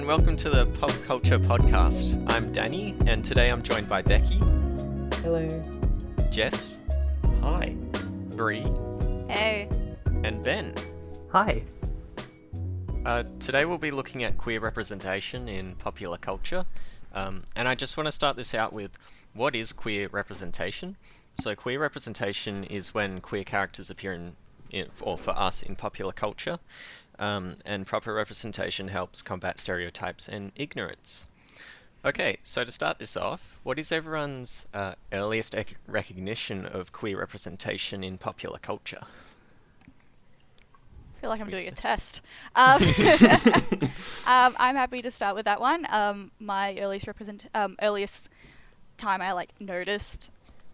and welcome to the Pop Culture Podcast. I'm Danni, and today I'm joined by Becky, Hello. Jess, Hi. Brie, Hey. and Ben. Hi. Uh, today we'll be looking at queer representation in popular culture, um, and I just want to start this out with what is queer representation? So, queer representation is when queer characters appear in, in or for us, in popular culture, um, and proper representation helps combat stereotypes and ignorance. Okay, so to start this off, what is everyone's uh, earliest ec- recognition of queer representation in popular culture? I feel like I'm doing a test. Um, um, I'm happy to start with that one. Um, my earliest represent um, earliest time I like noticed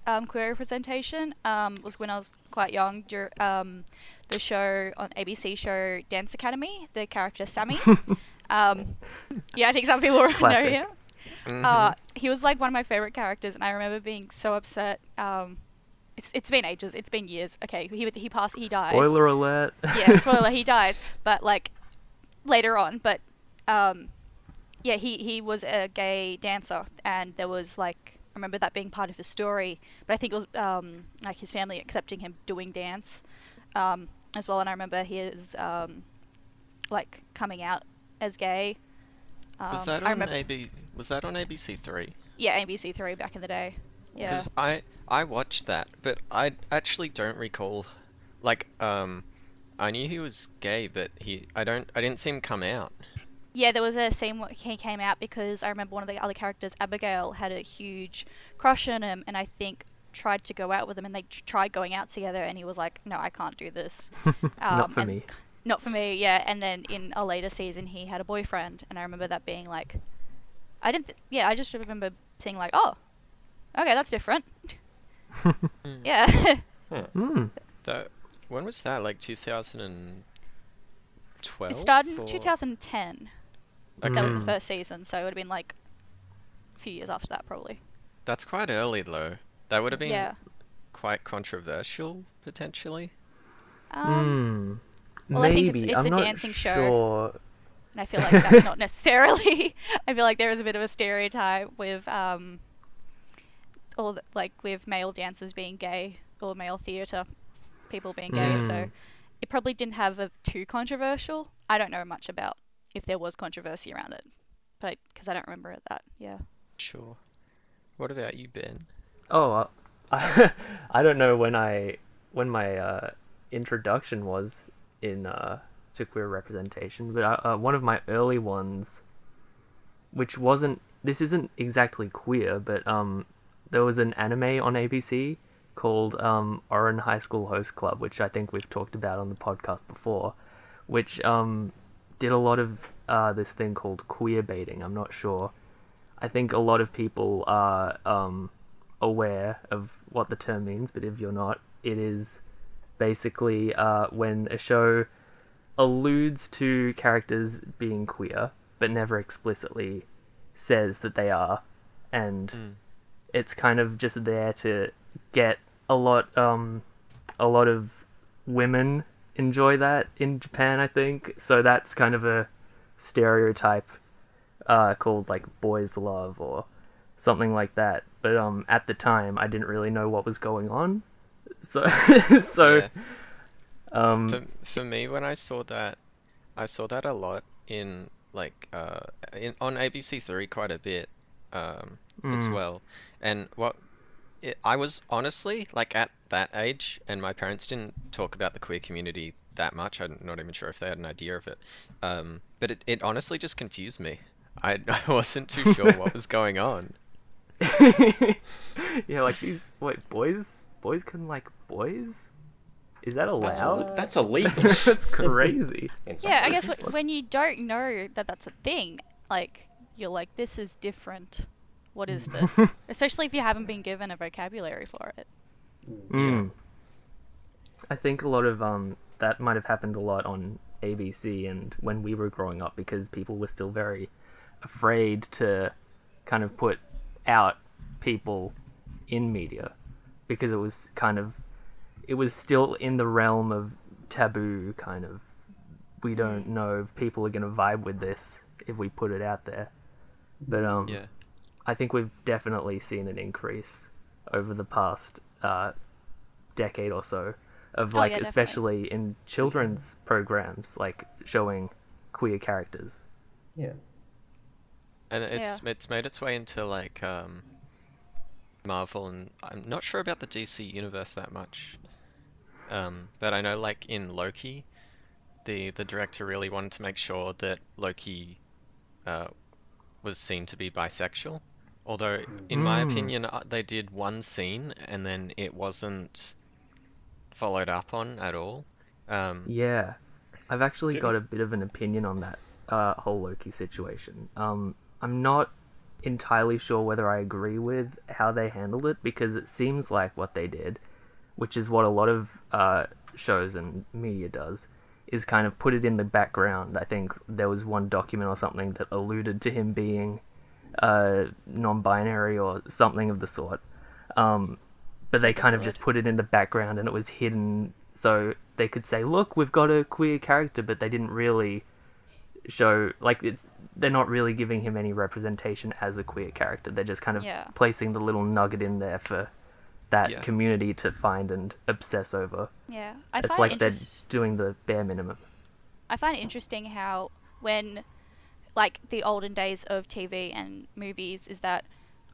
um, queer representation um, was when I was quite young. Dur- um, the show on ABC show Dance Academy, the character Sammy. um, yeah, I think some people know Classic. him. Uh, he was like one of my favorite characters, and I remember being so upset. Um, it's it's been ages. It's been years. Okay, he he passed. He dies Spoiler alert. yeah, spoiler, he dies, but like later on, but um yeah, he he was a gay dancer and there was like I remember that being part of his story, but I think it was um like his family accepting him doing dance um as well and I remember his um like coming out as gay. Um, was that on remember, AB? Was that on ABC Three? yeah, ABC 3 back in the day. Yeah. Because I I watched that, but I actually don't recall. Like, um, I knew he was gay, but he I don't I didn't see him come out. Yeah, there was a scene where he came out because I remember one of the other characters, Abigail, had a huge crush on him, and I think tried to go out with him, and they tried going out together, and he was like, "No, I can't do this." Not Um, for me. Not for me, yeah. And then in a later season, he had a boyfriend, and I remember that being like, I didn't, th- yeah, I just remember seeing like, oh, okay, that's different. yeah. Hmm. That when was that? Like 2012. it started in or- 2010. That was the Mm. first season, so it would have been like a few years after that, probably. That's quite early though. That would have been Yeah. quite controversial potentially. Um, Hmm. well, I think it's- it's I'm a not dancing show. sure. And I feel like that's not necessarily. I feel like there is a bit of a stereotype with um, all the, like with male dancers being gay or male theatre people being gay. So Mm. it probably didn't have a too controversial. I don't know much about if there was controversy around it, but because I don't remember that. Yeah. Sure. What about you, Ben? Oh, uh, I, I don't know when I when my uh, introduction was in uh, to queer representation, but I, uh, one of my early ones, which wasn't this isn't exactly queer, but um, there was an anime on ABC called um, Ouran High School Host Club, which I think we've talked about on the podcast before, which um, did a lot of uh, this thing called queer baiting. I'm not sure. I think a lot of people are um, aware of what the term means, but if you're not, it is basically uh, when a show alludes to characters being queer, but never explicitly says that they are, and Mm. it's kind of just there to get a lot, um, a lot of women enjoy that in Japan, I think. So that's kind of a stereotype uh, called like boys love or something like that. But um, at the time, I didn't really know what was going on. So, so Yeah. um, For, for me, when I saw that, I saw that a lot in like uh in on ABC Three quite a bit, um, as Mm. well. And what it, I was honestly like at that age, and my parents didn't talk about the queer community that much. I'm not even sure if they had an idea of it. Um, but it, it honestly just confused me. I, I wasn't too sure what was going on. yeah, like these wait boys, boys can like boys. Is that That's, allowed? Ill- that's illegal. That's crazy. in some Yeah, I guess places. when you don't know that that's a thing, like you're like, this is different. What is this? Especially if you haven't been given a vocabulary for it. Mm. I think a lot of um that might have happened a lot on ABC and when we were growing up because people were still very afraid to kind of put out people in media because it was kind of it was still in the realm of taboo kind of we don't know if people are going to vibe with this if we put it out there. But um, Yeah. I think we've definitely seen an increase over the past uh, decade or so of Oh, like, yeah, definitely. especially in children's programs, like showing queer characters. Yeah. And it's it's made its way into like um, Marvel, and I'm not sure about the DC universe that much. Um, but I know like in Loki, the the director really wanted to make sure that Loki uh, was seen to be bisexual. Although, in my Mm. opinion, uh, they did one scene and then it wasn't followed up on at all. Um, Yeah, I've actually Didn't- got a bit of an opinion on that uh, whole Loki situation. Um, I'm not entirely sure whether I agree with how they handled it because it seems like what they did, which is what a lot of uh, shows and media does, is kind of put it in the background. I think there was one document or something that alluded to him being uh, non-binary or something of the sort. Um, but they kind of just put it in the background and it was hidden so they could say, "Look, we've got a queer character," but they didn't really show like it's they're not really giving him any representation as a queer character. They're just kind of Yeah. placing the little nugget in there for that Yeah. community to find and obsess over. Yeah, I it's find like it they're doing the bare minimum. I find it interesting how when like the olden days of TV and movies is that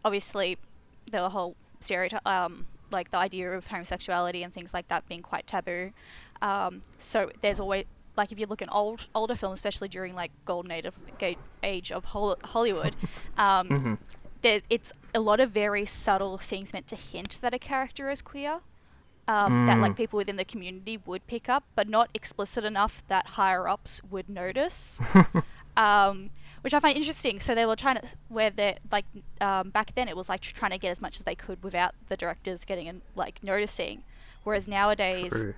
obviously the whole stereotype um like the idea of homosexuality and things like that being quite taboo. Um, so there's always like if you look at old older films, especially during like golden age of age of Hollywood, um, Mhm. there, it's a lot of very subtle things meant to hint that a character is queer. Um, That like Mm. people within the community would pick up, but not explicit enough that higher ups would notice. um, which I find interesting. So they were trying to where they like um, back then it was like trying to get as much as they could without the directors getting and like noticing. Whereas nowadays True.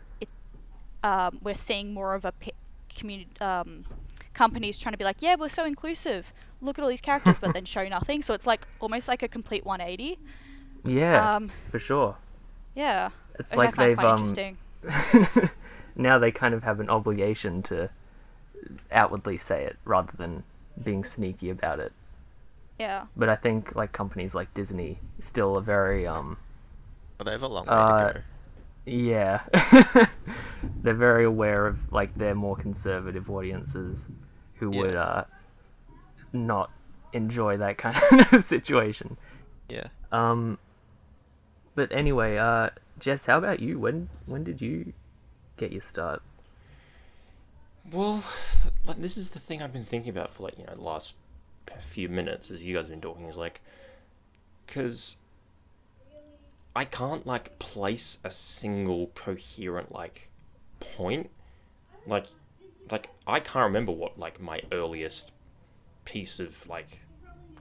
Um, we're seeing more of a pi- community um, companies trying to be like, yeah, we're so inclusive. Look at all these characters, but then show nothing. So it's like almost like a complete 180. Yeah, Um, for sure. yeah, It's which like I they've quite um interesting. now they kind of have an obligation to outwardly say it rather than being sneaky about it. Yeah, But I think like companies like Disney still are very um but they have a long way Uh, to go. Yeah. They're very aware of like their more conservative audiences who Yeah. would uh not enjoy that kind of situation. Yeah. Um but anyway, uh Jess, how about you? When when did you get your start? Well, like this is the thing I've been thinking about for like you know the last few minutes as you guys have been talking is like, because I can't like place a single coherent like point, like, like I can't remember what like my earliest piece of like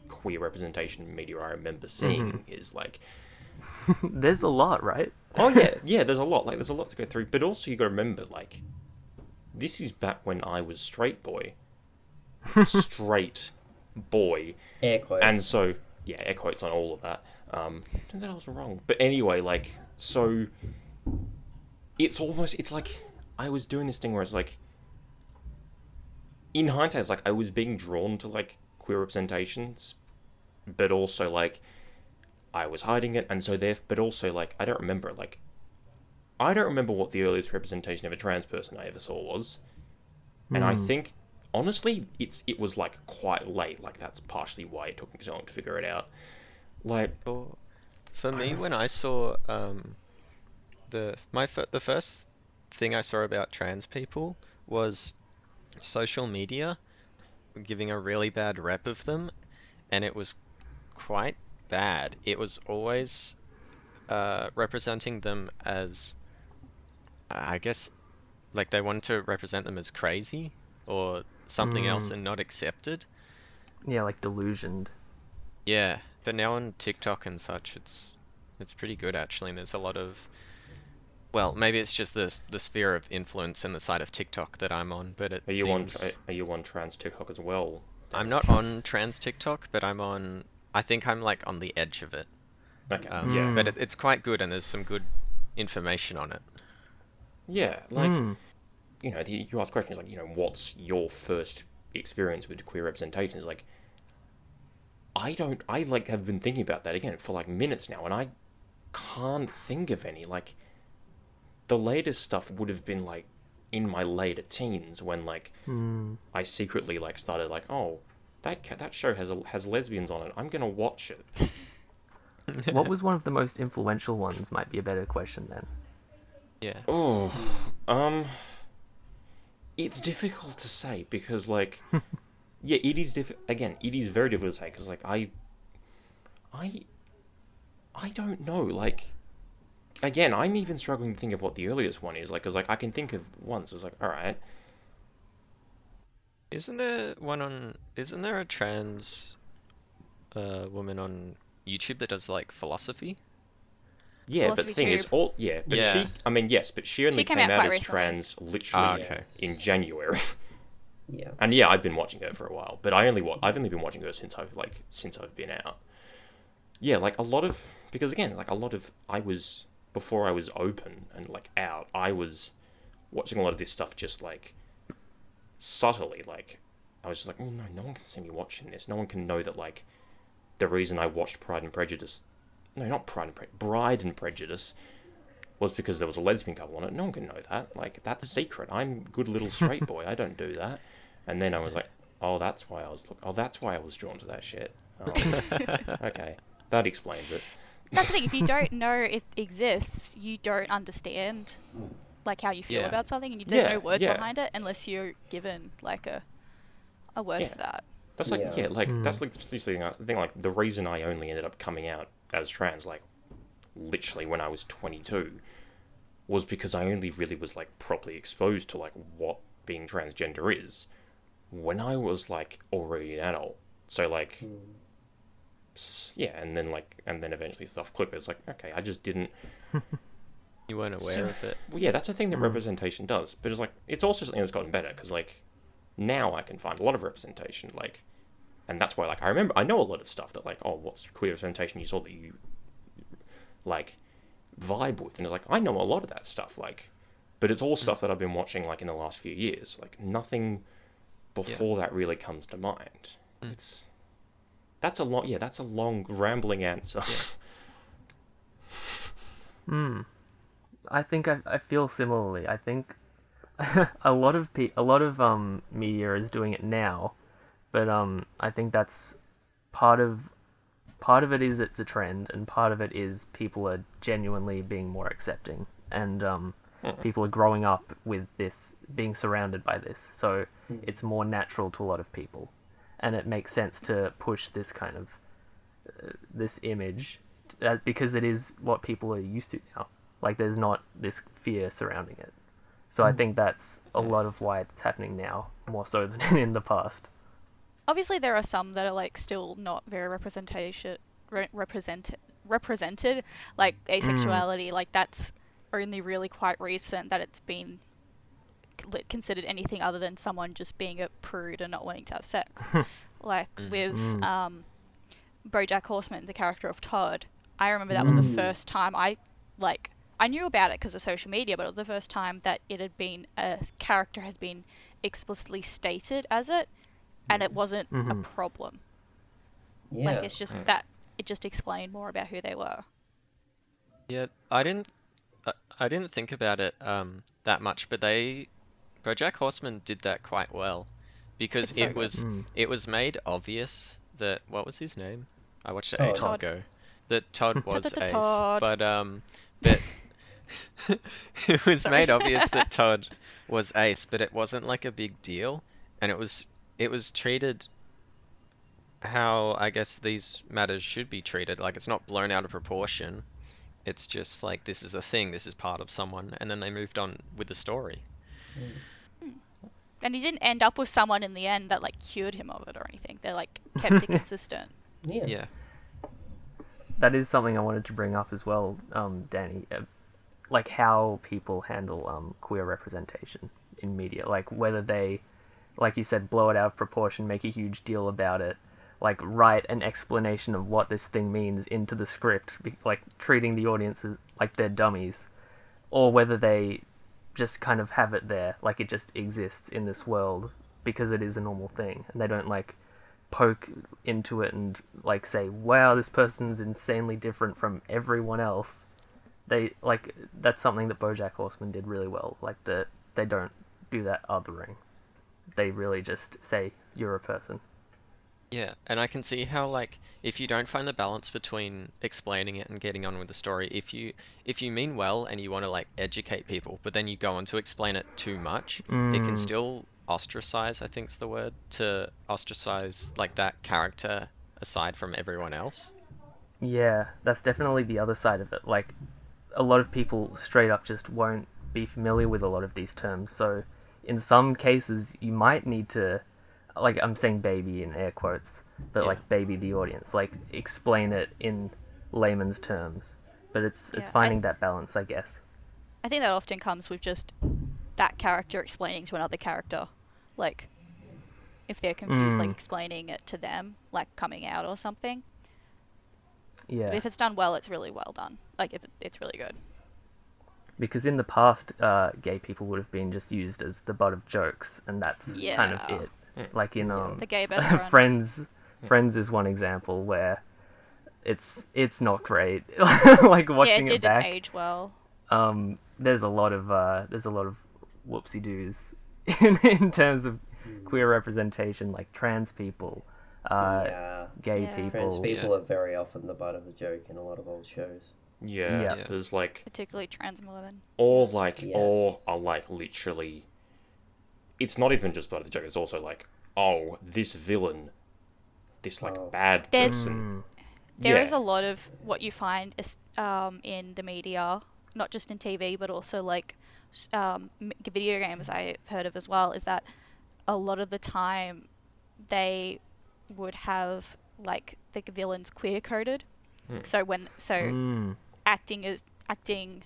queer representation in media I remember seeing mm-hmm. is like There's a lot, right? Oh yeah, yeah. There's a lot. Like there's a lot to go through. But also you got to remember, like, this is back when I was straight boy, straight boy, Air quotes. and so yeah, air quotes on all of that. Um, turns out I was wrong. But anyway, like, so it's almost it's like I was doing this thing where it's like, in hindsight, it's like I was being drawn to like queer representations, but also like I was hiding it, and so there. But also like I don't remember. Like I don't remember what the earliest representation of a trans person I ever saw was, and I think honestly, it's it was like quite late. Like that's partially why it took me so long to figure it out. Like For, for me, when I saw um, the my the first thing I saw about trans people was social media giving a really bad rep of them, and it was quite bad. It was always uh, representing them as, I guess, like they wanted to represent them as crazy or something else Mm. and not accepted. Yeah, like delusioned. Yeah, but now on TikTok and such, it's it's pretty good actually. And there's a lot of, well, maybe it's just the the sphere of influence and the side of TikTok that I'm on. But it are you on seems tra- are you on trans TikTok as well? I'm not on trans TikTok, but I'm on. I think I'm like on the edge of it. Okay. Um, yeah. But it, it's quite good, and there's some good information on it. Yeah. Like Mm. you know, the, you ask questions like you know, what's your first experience with queer representation is like I don't I like have been thinking about that again for like minutes now and I can't think of any like the latest stuff would have been like in my later teens when like I secretly like started like oh that ca- that show has a, has lesbians on it I'm gonna watch it what was one of the most influential ones? Might be a better question then. Yeah. Oh, um, it's difficult to say because, like, yeah, it is diff. Again, it is very difficult to say because, like, I, I, I don't know. Like, again, I'm even struggling to think of what the earliest one is. Like, because, like, I can think of once. It's like, all right, Isn't there one on? Isn't there a trans uh, woman on YouTube that does like philosophy? yeah, but the Philosophy thing is, all yeah, but she. I mean, yes, but she only came came, out out, as recently. trans literally Ah, okay. in January. Yeah. And yeah, I've been watching her for a while, but I only wa- I've only been watching her since I've like since I've been out. Yeah, like a lot of because again, like a lot of I was before I was open and like out, I was watching a lot of this stuff just like subtly. Like I was just like, oh no, no one can see me watching this. No one can know that like the reason I watched Pride and Prejudice, no, not Pride and Prejudice, Bride and Prejudice, was because there was a lesbian couple on it. No one can know that. Like that's secret. I'm good little straight boy. I don't do that. And then I was like, oh, that's why I was look. Oh, that's why I was drawn to that shit. Oh, okay, that explains it. That's the thing. If you don't know it exists, you don't understand like how you feel Yeah. about something, and you, there's Yeah, no words yeah. behind it unless you're given like a a word Yeah. for that. That's like yeah, Yeah. like that's mm. like the thing. I think like the reason I only ended up coming out as trans, like literally when I was 22, was because I only really was like properly exposed to like what being transgender is when I was like already an adult. So like, hmm. s- yeah, and then like, and then eventually stuff clicked. It's like okay, I just didn't. You weren't aware So- of it. Well, yeah, that's the thing that hmm. representation does. But it's like it's also something that's gotten better because like now I can find a lot of representation. Like, and that's why like I remember I know a lot of stuff that like oh what's queer representation you saw that you like vibe with, and it's like I know a lot of that stuff. Like, but it's all stuff that I've been watching like in the last few years. Like nothing before that really comes to mind. It's that's a long yeah that's a long rambling answer. Hmm. I think I, I feel similarly. I think a lot of pe- a lot of um media is doing it now, but um I think that's part of part of it is it's a trend, and part of it is people are genuinely being more accepting, and um people are growing up with this, being surrounded by this, so it's more natural to a lot of people, and it makes sense to push this kind of uh, this image uh, because it is what people are used to now. Like there's not this fear surrounding it. So I think that's a lot of why it's happening now, more so than in the past. Obviously, there are some that are like still not very representation re- represented represented, like asexuality. Like that's only really quite recent that it's been considered anything other than someone just being a prude and not wanting to have sex. like with Mm. um, BoJack Horseman, the character of Todd. I remember that was the Mm. first time I like I knew about it because of social media, but it was the first time that it had been a character has been explicitly stated as it, and it wasn't a Mhm. problem. Yeah. Like it's just that it just explained more about who they were. Yeah, I didn't. I, I didn't think about it um that much, but they, BoJack Horseman did that quite well, because so it good. was Mm. it was made obvious that what was his name? I watched it Todd. ages Todd. ago. That Todd was Ace, but um, but it was Sorry. made obvious that Todd was Ace, but it wasn't like a big deal, and it was it was treated how I guess these matters should be treated. Like it's not blown out of proportion. It's just like this is a thing, this is part of someone, and then they moved on with the story. And he didn't end up with someone in the end that like cured him of it or anything. They like kept it consistent. yeah. Yeah. That is something I wanted to bring up as well, um, Danni. Uh, like how people handle um, queer representation in media. Like whether they, like you said, blow it out of proportion, make a huge deal about it, like write an explanation of what this thing means into the script, like treating the audiences like they're dummies, or whether they just kind of have it there, like it just exists in this world, because it is a normal thing, and they don't like poke into it and like say, "Wow, this person's insanely different from everyone else." They like that's something that BoJack Horseman did really well. Like that they don't do that othering. They really just say you're a person. Yeah, and I can see how like if you don't find the balance between explaining it and getting on with the story, if you if you mean well and you want to like educate people, but then you go on to explain it too much, it can Mm. still ostracize, I think's the word, to ostracize like that character aside from everyone else. Yeah, that's definitely the other side of it. Like, a lot of people straight up just won't be familiar with a lot of these terms. So, in some cases, you might need to, like, I'm saying baby in air quotes, but Yeah. like baby the audience, like explain it in layman's terms. But it's it's Yeah, I- finding that balance, I guess. I think that often comes with just that character explaining to another character, like if they're confused, like Mm. explaining it to them, like coming out or something. Yeah. But if it's done well, it's really well done. Like it, it's really good. Because in the past, uh, gay people would have been just used as the butt of jokes, and that's kind of it. Like in um, The gay best friend. Friends, Friends is one example where it's it's not great. like yeah, watching it it, didn't back, age well. um, there's a lot of uh, there's a lot of whoopsie doos in in terms of queer representation, like trans people, uh, yeah. gay Yeah. people. Trans people Yeah. are very often the butt of the joke in a lot of old shows. Yeah, Yeah. Yeah. there's like particularly trans women. all like Yes. all are like literally. It's not even just part of the joke. It's also like, oh, this villain, this like Oh. bad There's- person. There is yeah. a lot of what you find um, in the media, not just in TV, but also like um, video games I've heard of as well, is that a lot of the time they would have like the villains queer coded. So when so Mm, acting as acting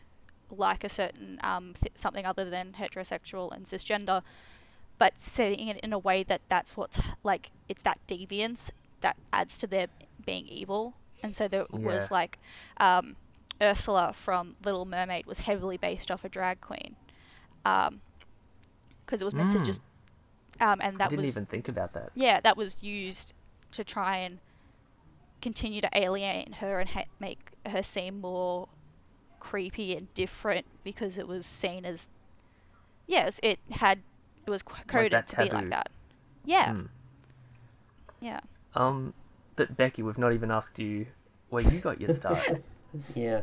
like a certain um, th- something other than heterosexual and cisgender, but setting it in a way that that's what's like it's that deviance that adds to their being evil. And so there Yeah. was like um, Ursula from Little Mermaid was heavily based off a drag queen, because it was meant to Mm. just um, and I that didn't was even think about that. yeah, that was used to try and continue to alienate her and ha- make her seem more creepy and different because it was seen as yes, it had it was coded that to be like that. Yeah, Mm. yeah. Um, but Becky, we've not even asked you where you got your start. Yeah.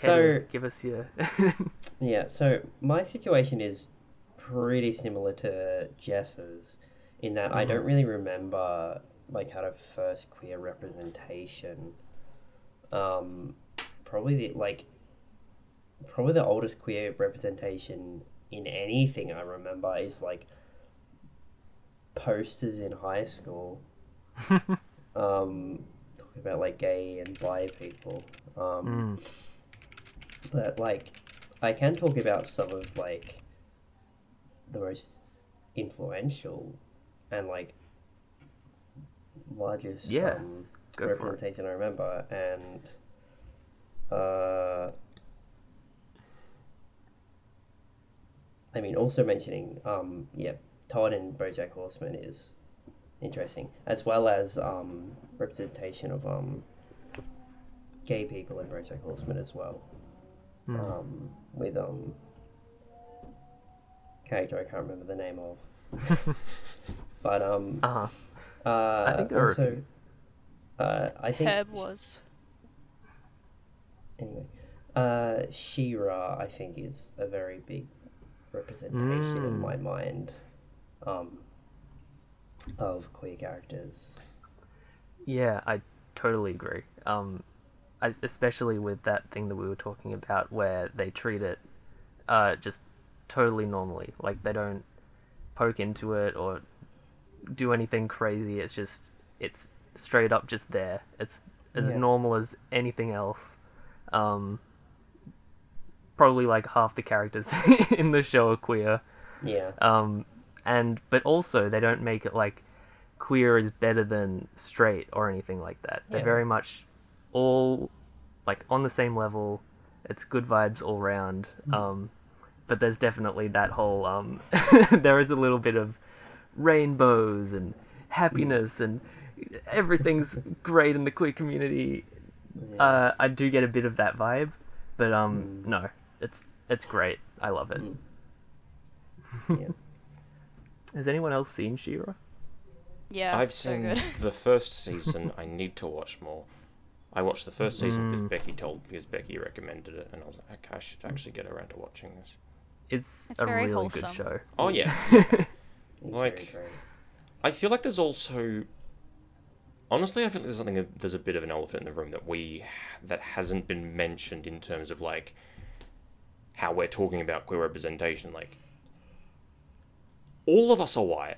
Care to So give us your. yeah, so my situation is pretty similar to Jess's in that I don't really remember my kind of first queer representation. Um, probably the like probably the oldest queer representation in anything I remember is like posters in high school. um, talking about like gay and bi people. Um, Mm. but like I can talk about some of like the most influential and like largest Yeah, um, go for it. representation I remember and uh I mean also mentioning um yeah Todd and BoJack Horseman is interesting as well as um representation of um gay people in BoJack Horseman as well Hmm. um, with um character I can't remember the name of, but um Uh huh. uh, think there are also few. uh, I think Herb was anyway uh She-Ra I think is a very big representation in Mm. my mind um of queer characters. Yeah, I totally agree. Um, especially with that thing that we were talking about, where they treat it, uh, just totally normally. Like they don't poke into it or do anything crazy. It's just it's straight up just there. It's as Yeah. normal as anything else. Um, probably like half the characters in the show are queer. Yeah. um, and but also they don't make it like queer is better than straight or anything like that. They're very much all like on the same level. It's good vibes all round. Um, but there's definitely that whole um, there is a little bit of rainbows and happiness and everything's great in the queer community. Yeah. Uh, I do get a bit of that vibe, but um, no, it's it's great. I love it. Mm. yeah. Has anyone else seen She-Ra? Yeah, I've seen good. the first season. I need to watch more. I watched the first season because Mm. Becky told because Becky recommended it, and I was like, okay, I should actually get around to watching this. It's, It's a very really wholesome. good show. Oh yeah, It's Like- I feel like there's also, honestly, I feel like there's something. There's a bit of an elephant in the room that we that hasn't been mentioned in terms of like how we're talking about queer representation. Like, all of us are white.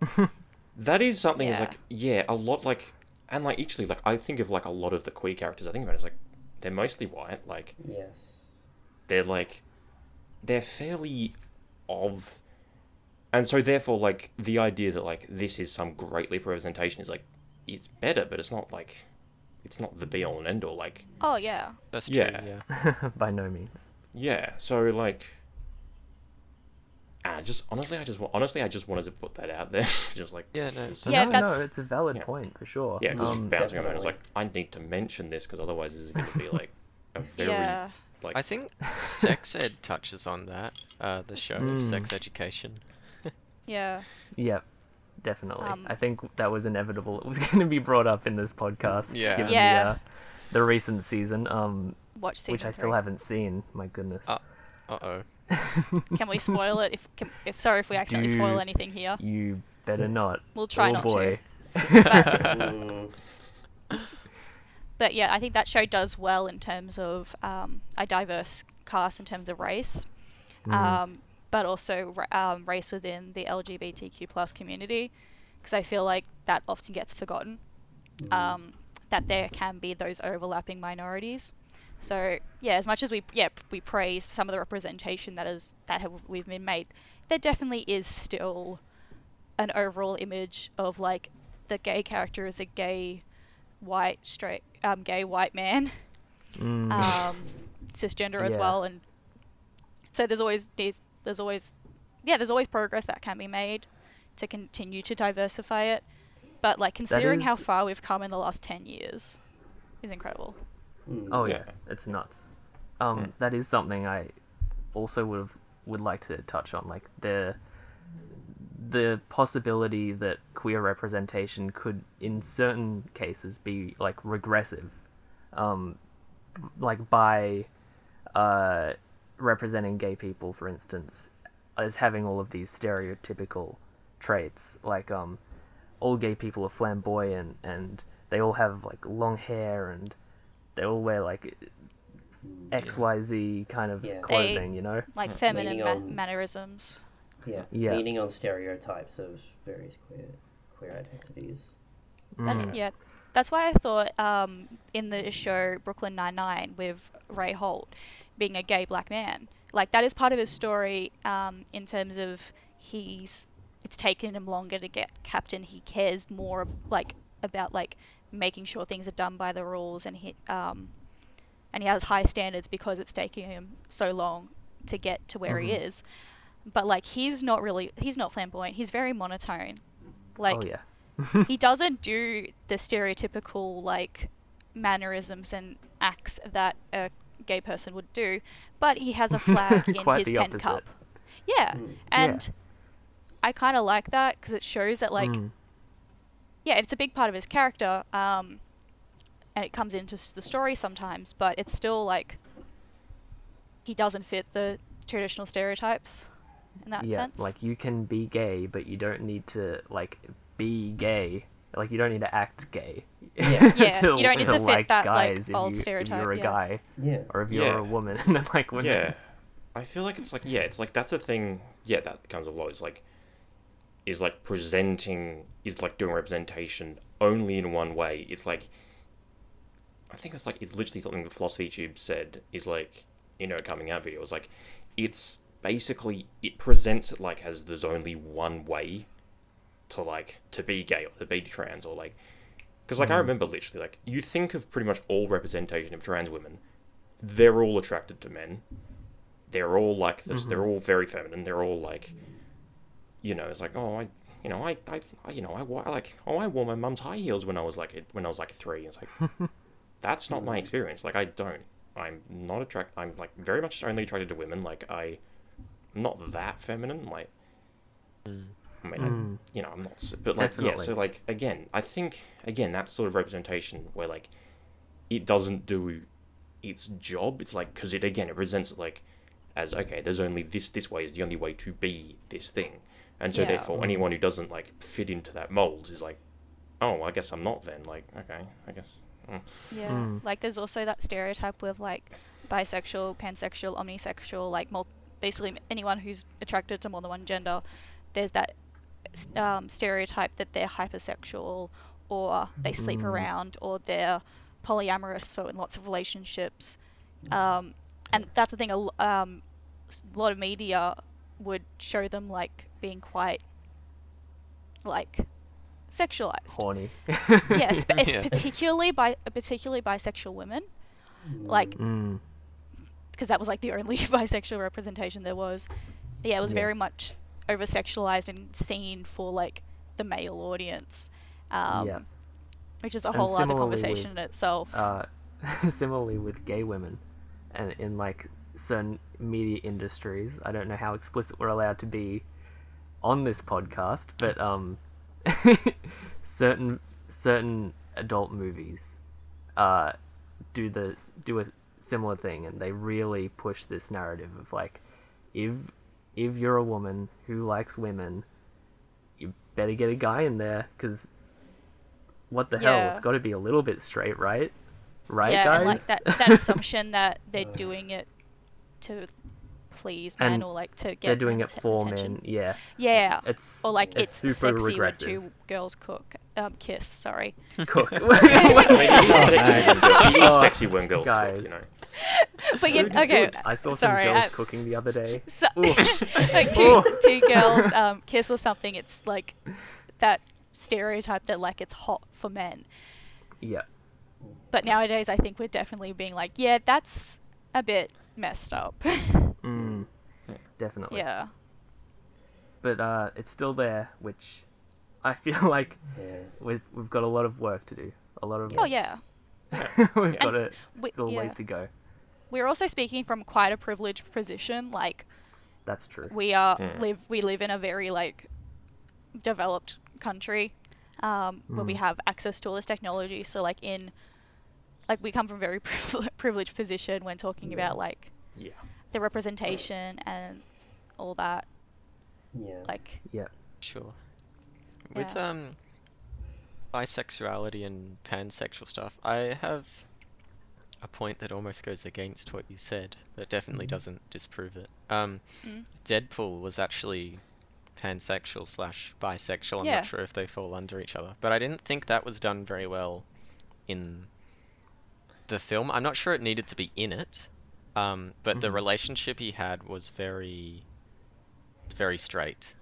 that is something. Is Yeah. like yeah, a lot like and like actually like I think of like a lot of the queer characters. I think about it as like they're mostly white. Like Yes. they're like they're fairly of and so therefore like the idea that like this is some great leap representation is like it's better but it's not like it's not the be all and end all like Oh yeah. That's true. Yeah. Yeah. By no means. yeah so like I just honestly I just honestly I just wanted to put that out there just like Yeah, no, just- Yeah, no, no, it's a valid Yeah. point for sure. yeah because Um, bouncing around it's definitely. like I need to mention this because otherwise this is going to be like a very Yeah. like I think sex ed touches on that. Uh, the show, Mm. sex education. Yeah. Yep, definitely. Um, I think that was inevitable. It was going to be brought up in this podcast. Yeah. Given Yeah. The, uh, the recent season, um, Watch season which I still three. haven't seen. My goodness. Uh, Uh oh. Can we spoil it? If, can, if sorry if we accidentally spoil anything here. You better not. We'll try oh not to. boy. Mm, But yeah, I think that show does well in terms of um, a diverse cast in terms of race, Mm. um, but also um, race within the LGBTQ plus community, because I feel like that often gets forgotten. Um, that there can be those overlapping minorities. So yeah, as much as we yeah we praise some of the representation that is that have we've been made, there definitely is still an overall image of like the gay character is a gay white straight um gay white man Mm. um cisgender as well and so there's always there's, there's always yeah there's always progress that can be made to continue to diversify it but like considering how far we've come in the last 10 years is incredible mm. Oh Yeah. yeah, it's nuts. Um, Yeah. that is something I also would have, would like to touch on, like the the possibility that queer representation could, in certain cases, be like regressive, um, like by uh, representing gay people, for instance, as having all of these stereotypical traits, like um, all gay people are flamboyant and they all have like long hair and they all wear like X Y Z kind of Yeah. They- clothing, you know. like feminine ma- on- mannerisms Yeah. Yeah. Leaning on stereotypes of various queer queer identities. That's Mm. yeah. That's why I thought um, in the show Brooklyn Nine Nine with Ray Holt being a gay black man, like that is part of his story um, in terms of he's it's taken him longer to get captain. He cares more like about like making sure things are done by the rules, and he um, and he has high standards because it's taking him so long to get to where he Mhm. is. But like he's not really he's not flamboyant. He's very monotone. Like oh yeah. he doesn't do the stereotypical like mannerisms and acts that a gay person would do, but he has a flag in his the pen opposite. cup. Yeah, Mm. and I kind of like that because it shows that like Mm. yeah, it's a big part of his character, um, and it comes into the story sometimes, but it's still like he doesn't fit the traditional stereotypes in that yeah, sense. like you can be gay, but you don't need to like be gay. Like you don't need to act gay. Yeah. Yeah, to, you don't need to fit like that, like, guys old if, you, if stereotype, you're a yeah. guy Yeah. or if you're Yeah. a woman. and then like women. Yeah, I feel like it's like yeah, it's like that's a thing. Yeah, that comes a lot. Is like, is like presenting is like doing representation only in one way. It's like, I think it's like it's literally something the Philosophy Tube said is like in her coming out video. It's like, it's basically it presents it like as there's only one way to like to be gay or to be trans or like because like I mm-hmm. remember literally like you think of pretty much all representation of trans women, they're all attracted to men. They're all like this. They're mm-hmm. all very feminine. They're all like, you know, it's like, oh, I, you know, I, I, you know, I, I like, oh, I wore my mum's high heels when I was like, when I was like three. It's like, that's not my experience. Like, I don't. I'm not attract. I'm like very much only attracted to women. Like, I, I'm not that feminine. Like, mm. I mean, Mm. I, you know, I'm not. But like, yeah. So like, again, I think again that sort of representation where like, it doesn't do its job. It's like because it again it presents it like as okay, there's only this. This way is the only way to be this thing, and so Yeah. therefore anyone who doesn't like fit into that mold is like, oh, I guess I'm not then. Like, okay, I guess. mm. Yeah. Mm. Like there's also that stereotype with like bisexual, pansexual, omnisexual, like mul- basically anyone who's attracted to more than one gender. There's that s- um, stereotype that they're hypersexual or they sleep Mm. around or they're polyamorous, so in lots of relationships. Um, and that's the thing. a, um, a lot of media would show them like being quite like sexualized Horny. yes, but it's Yeah. particularly by particularly bisexual women, like Mm. because that was like the only bisexual representation there was. Yeah, it was Yeah. very much over sexualized and seen for like the male audience, um, Yeah. which is a And whole other conversation with- in itself. uh, similarly with gay women, and in like certain media industries, I don't know how explicit we're allowed to be on this podcast, but um, certain certain adult movies, uh, do the do a similar thing, and they really push this narrative of like, if if you're a woman who likes women, you better get a guy in there, because what the hell? It's got to be a little bit straight, right? Right, yeah, guys? and like that that assumption that they're doing it to please men And or like to get They're doing it for attention. men. Yeah, Yeah. it's Or like it's, super sexy regressive. when two girls cook, um, kiss. Sorry. Cook. I mean, it is sexy. when girls, Oh, sexy when girls guys. cook. You know. But you, Food okay. good. I saw sorry, some girls I- cooking the other day. So, like two, two girls um, kiss or something. It's like that stereotype that like it's hot for men. Yeah, But nowadays, I think we're definitely being like, yeah, that's a bit messed up. mm, definitely. yeah. But uh, it's still there, which I feel like Yeah. we've we've got a lot of work to do. A lot of Oh yeah. we've got a we- still yeah. ways to go. We're also speaking from quite a privileged position. Like That's true. we are Mm. live we live in a very like developed country um, where we Mm. have access to all this technology so like in like we come from a very privileged position when talking about like Yeah. the representation and all that Yeah. like Yeah. Sure. With um bisexuality and pansexual stuff, I have a point that almost goes against what you said, but definitely doesn't disprove it. Um Mm. Deadpool was actually pansexual slash bisexual. I'm Yeah. not sure if they fall under each other, but I didn't think that was done very well in the film. I'm not sure it needed to be in it, um, but the Mhm. relationship he had was very, very straight.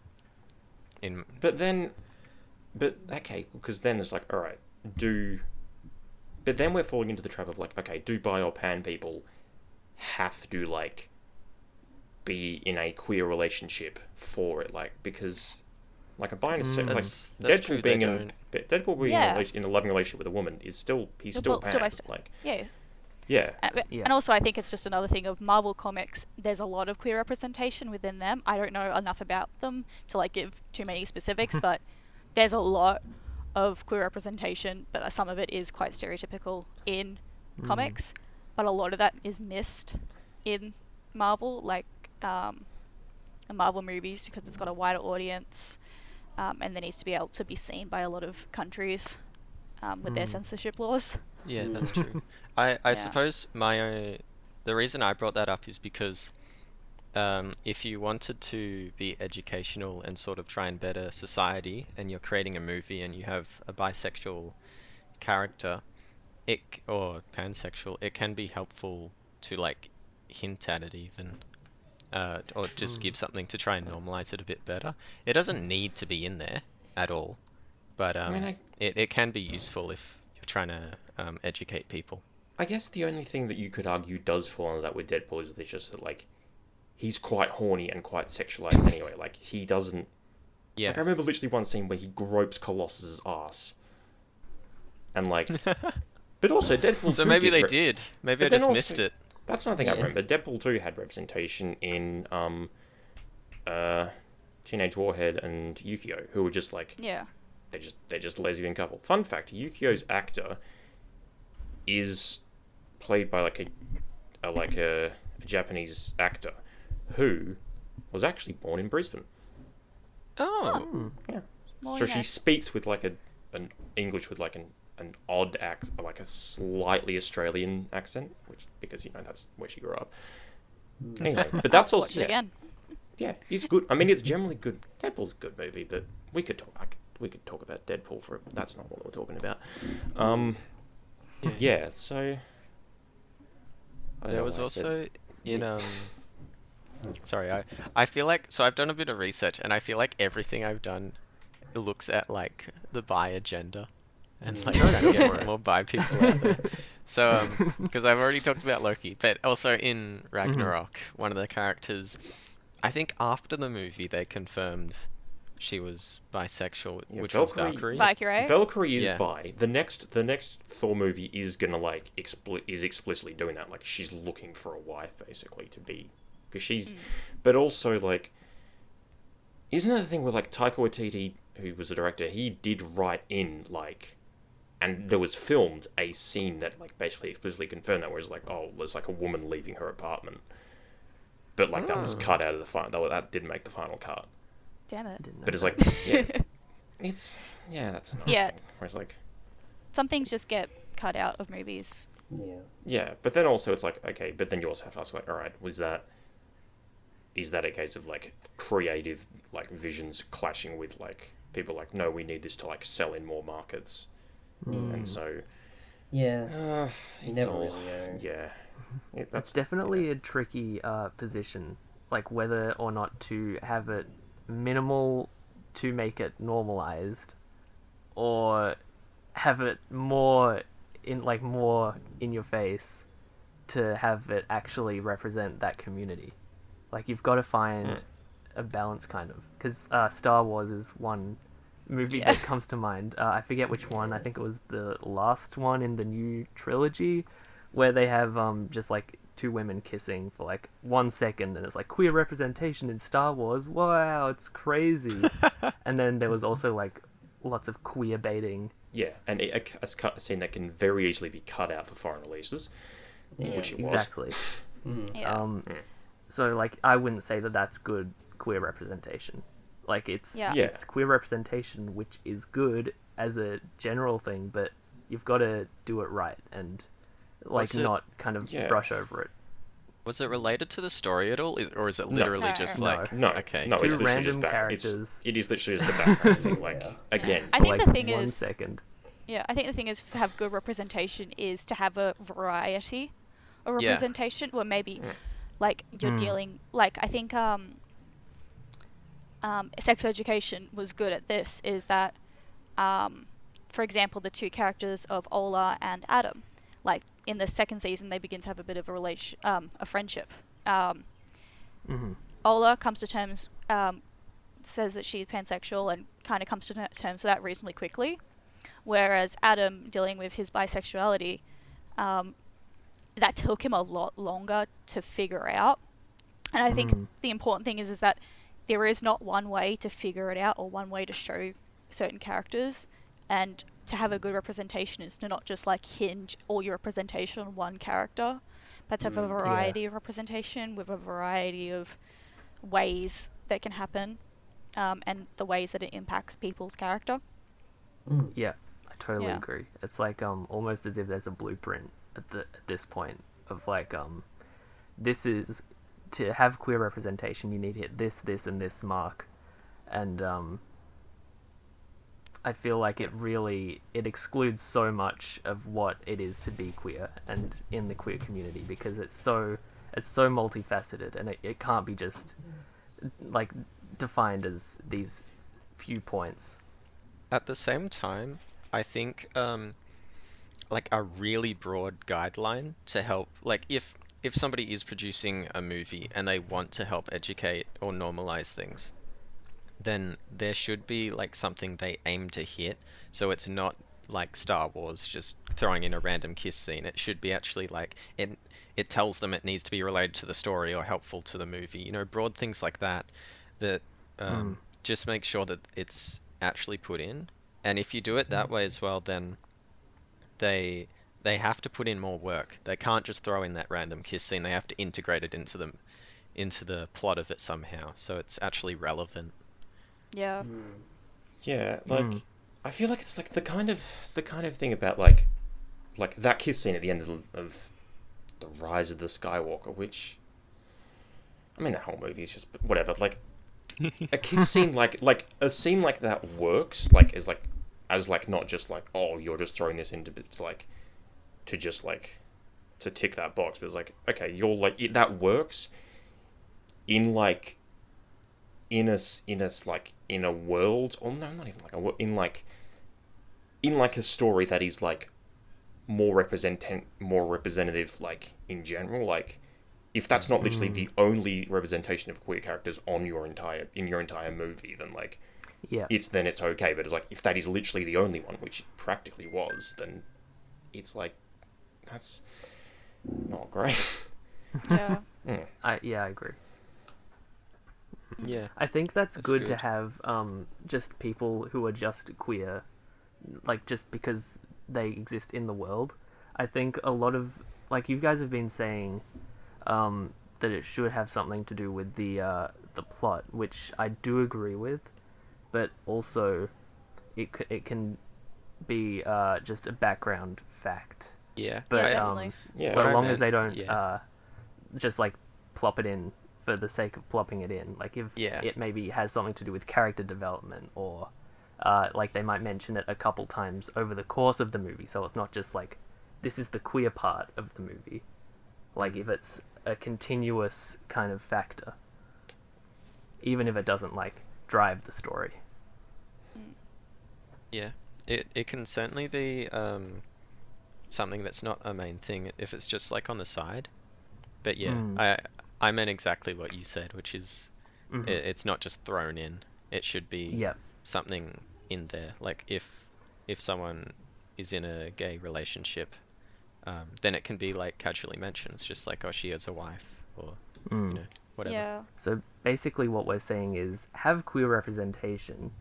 In But then, but okay, because then it's like, all right, do. But then we're falling into the trap of like, okay, do bi or pan people have to like be in a queer relationship for it? Like, because like a bi and a se- Mm. like That's- that's true, Deadpool being in don't. Deadpool being Yeah. in, a, in a loving relationship with a woman is still he's Still still bi- still pan. like, yeah yeah, and, Yeah. and also I think it's just another thing of Marvel comics there's a lot of queer representation within them I don't know enough about them to like give too many specifics but there's a lot of queer representation but some of it is quite stereotypical in Mm. comics but a lot of that is missed in Marvel like um, in Marvel movies because it's got a wider audience um, and there needs to be able to be seen by a lot of countries um, with their Mm. censorship laws Yeah, Mm. that's true. I, I Yeah. suppose my uh, the reason I brought that up is because um, if you wanted to be educational and sort of try and better society, and you're creating a movie and you have a bisexual character, it or pansexual, it can be helpful to like hint at it even. Uh, or just Mm. give something to try and normalize it a bit better. It doesn't need to be in there at all, but um, mean, I- it, it can be useful if you're trying to um, educate people. I guess the only thing that you could argue does fall under that with Deadpool is that it's just that like he's quite horny and quite sexualized anyway. Like he doesn't Yeah. Like I remember literally one scene where he gropes Colossus's ass, and like, but also Deadpool. so 2 maybe did they re- did. Maybe I But then just also- missed it. That's another thing I remember. Deadpool two had representation in um, uh, Teenage Warhead and Yukio, who were just like Yeah. they just they're just a lesbian couple. Fun fact: Yukio's actor is played by like a, a like a, a Japanese actor who was actually born in Brisbane. Oh. Yeah. Well, so yeah. she speaks with like a an English with like an an odd act, like a slightly Australian accent, which because you know that's where she grew up. Anyway, but that's also yeah, again. yeah, it's good. I mean, it's generally good. Deadpool's a good movie, but we could talk. I could, we could talk about Deadpool for. That's not what we're talking about. Um, yeah. So I don't There was why I said- also in um. Sorry, I I feel like so I've done a bit of research and I feel like everything I've done looks at like the bi agenda and like Go trying to get more bi people out there. So um, because I've already talked about Loki, but also in Ragnarok, one of the characters, I think after the movie they confirmed she was bisexual, Yeah, which was Valkyrie- Valkyrie. Valkyrie. Valkyrie is Yeah. bi. The next the next Thor movie is gonna like expli- is explicitly doing that. Like she's looking for a wife basically to be because she's, mm. but also like, isn't that the thing where like Taika Waititi, who was the director, he did write in like, and there was filmed a scene that like basically explicitly confirmed that, where it's like, oh, there's like a woman leaving her apartment, but like that was Oh. cut out of the final. That, that didn't make the final cut. Damn it. But it's like, yeah, it's yeah, that's another Yeah. thing. Where it's like. Some things just get cut out of movies. Yeah. Yeah, but then also it's like okay, but then you also have to ask like, all right, was that is that a case of like creative like visions clashing with like people like no, we need this to like sell in more markets, Mm. and so Yeah. uh, it's never all really yeah, It- That's definitely a tricky uh, position, like whether or not to have it minimal to make it normalized, or have it more in like more in your face to have it actually represent that community. Like you've got to find Mm. a balance, kind of, because uh, Star Wars is one movie Yeah. that comes to mind. Uh, I forget which one. I think it was the last one in the new trilogy, where they have um just like two women kissing for like one second, and it's like queer representation in Star Wars. Wow, it's crazy. and then there was also like lots of queer baiting. yeah, and it, a, a scene that can very easily be cut out for foreign releases, which it was. Exactly. Yeah. Um, so like I wouldn't say that that's good queer representation. Like it's Yeah. Yeah. it's queer representation, which is good as a general thing, but you've got to do it right and like it- not kind of Yeah. brush over it. Was it related to the story at all, Is- or is it literally No. just No. like No, okay? no, it's literally just back. It's, characters. it is literally just the background thing. Like Yeah. again, I think like the thing one is- second. Yeah, I think the thing is to have good representation is to have a variety of Yeah. representation where maybe like you're Mm. dealing like I think um um sex education was good at this is that um for example the two characters of Ola and Adam like in the second season they begin to have a bit of a relation um a friendship um hmm Ola comes to terms, um, says that she's pansexual and kind of comes to terms with that reasonably quickly. Whereas Adam, dealing with his bisexuality, um, that took him a lot longer to figure out. And I think Mm. the important thing is, is that there is not one way to figure it out or one way to show certain characters. And to have a good representation is to not just like hinge all your representation on one character, but to have a Mm, yeah. variety of representation with a variety of ways that can happen um, and the ways that it impacts people's character. Mm. Yeah, I totally Yeah. agree. It's like um almost as if there's a blueprint at the at this point of like um this is to have queer representation you need to hit this this and this mark and um I feel like it really it excludes so much of what it is to be queer and in the queer community because it's so it's so multifaceted and it, it can't be just like defined as these few points. At the same time, I think um, like a really broad guideline to help like if if somebody is producing a movie and they want to help educate or normalize things, then there should be like something they aim to hit. So it's not like Star Wars just throwing in a random kiss scene. It should be actually like it it tells them it needs to be related to the story or helpful to the movie. You know, broad things like that that um, just make sure that it's actually put in. And if you do it that way as well, then they they have to put in more work. They can't just throw in that random kiss scene. They have to integrate it into them into the plot of it somehow, so it's actually relevant. Yeah. Yeah, like Mm. I feel like it's like the kind of the kind of thing about like like that kiss scene at the end of, the- of the Rise of the Skywalker, which I mean that whole movie is just whatever. Like a kiss scene like like a scene like that works like is like as like not just like oh you're just throwing this into it's like to just like to tick that box but it's like okay you're like it, that works in like in a in a like in a world or no not even like a in like in like a story that is like more represent more representative like in general like if that's not literally hmm. the only representation of queer characters on your entire in your entire movie then like Yeah. it's then it's okay but it's like if that is literally the only one which it practically was then it's like that's not great Yeah. I yeah, I agree. Yeah. I think that's, That's good, to have um, just people who are just queer, like just because they exist in the world. I think a lot of like you guys have been saying um, that it should have something to do with the uh, the plot, which I do agree with, but also it c- it can be uh, just a background fact. Yeah. But Yeah, um, definitely. Yeah. so What I long as they don't yeah. uh, just like plop it in for the sake of plopping it in. Like if Yeah. it maybe has something to do with character development or uh, like they might mention it a couple times over the course of the movie, so it's not just like this is the queer part of the movie. Like if it's a continuous kind of factor, even if it doesn't like drive the story. Yeah, it it can certainly be um, something that's not a main thing if it's just like on the side. But yeah, Mm. I I meant exactly what you said, which is Mhm. it, it's not just thrown in. It should be Yep. something in there. Like if if someone is in a gay relationship, um, then it can be like casually mentioned. It's just like oh she has a wife or Mm. you know whatever. Yeah. So basically, what we're saying is have queer representation,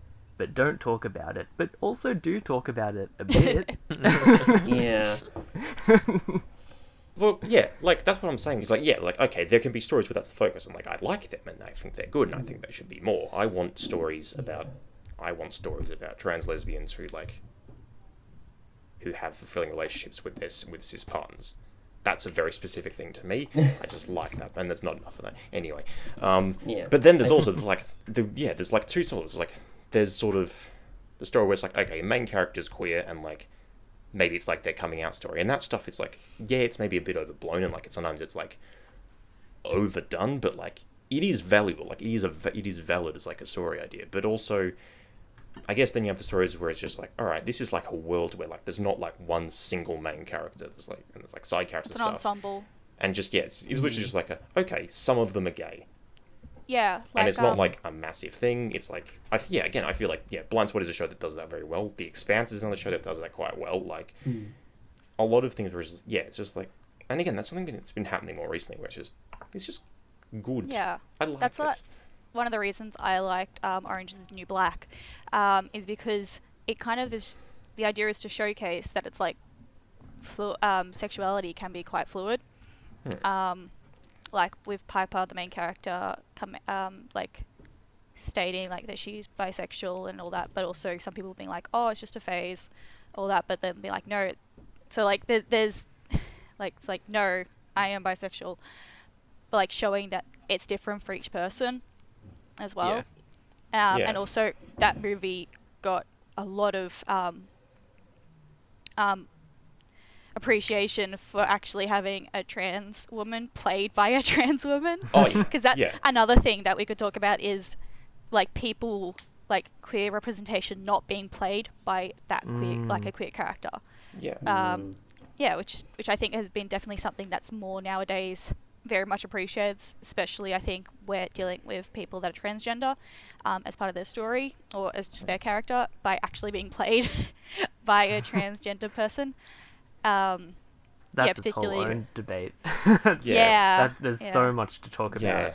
but don't talk about it. But also do talk about it a bit. Yeah. Well, yeah, like that's what I'm saying. Is like, yeah, like okay, there can be stories where that's the focus, and like I like them, and I think they're good, and I think there should be more. I want stories about, I want stories about trans lesbians who like, who have fulfilling relationships with this with cis partners. That's a very specific thing to me. I just like that, and there's not enough of that anyway. Um, Yeah. But then there's also like the yeah, there's like two sorts. Like there's sort of the story where it's like okay, main character's queer, and like maybe it's like their coming out story. And that stuff is like yeah it's maybe a bit overblown and like it's sometimes it's like overdone but like it is valuable. Like it is a it is valid as like a story idea. But also i guess then you have the stories where it's just like all right this is like a world where like there's not like one single main character. There's like and there's like side characters It's and an stuff. ensemble. and just yeah it's, it's literally mm-hmm. just like a okay some of them are gay Yeah. Like, and it's not um, like a massive thing. It's like, I, yeah, again, I feel like yeah, Blind Spot is a show that does that very well. The Expanse is another show that does that quite well. Like a lot of things where it's, yeah, it's just like, and again, that's something that's been happening more recently, where it's just it's just good. Yeah. I like That's this. what one of the reasons I liked um, Orange is the New Black um, is because it kind of is the idea is to showcase that it's like flu- um, sexuality can be quite fluid. Hmm. Um, like with Piper, the main character, come um, like stating like that she's bisexual and all that, but also some people being like, oh, it's just a phase, all that, but then be like, no. So like there, there's like it's like no, I am bisexual, but like showing that it's different for each person as well. Um, Yeah. And also that movie got a lot of um, um, appreciation for actually having a trans woman played by a trans woman. Oh, yeah. Because that's Yeah. another thing that we could talk about is like people like queer representation not being played by that queer like Mm. a queer character. Yeah. Um, yeah, which which I think has been definitely something that's more nowadays very much appreciated, especially I think we're dealing with people that are transgender um, as part of their story or as just their character by actually being played by a transgender person. Um, That's its whole particularly- own debate. That's- yeah, that- there's yeah. so much to talk about. Yeah.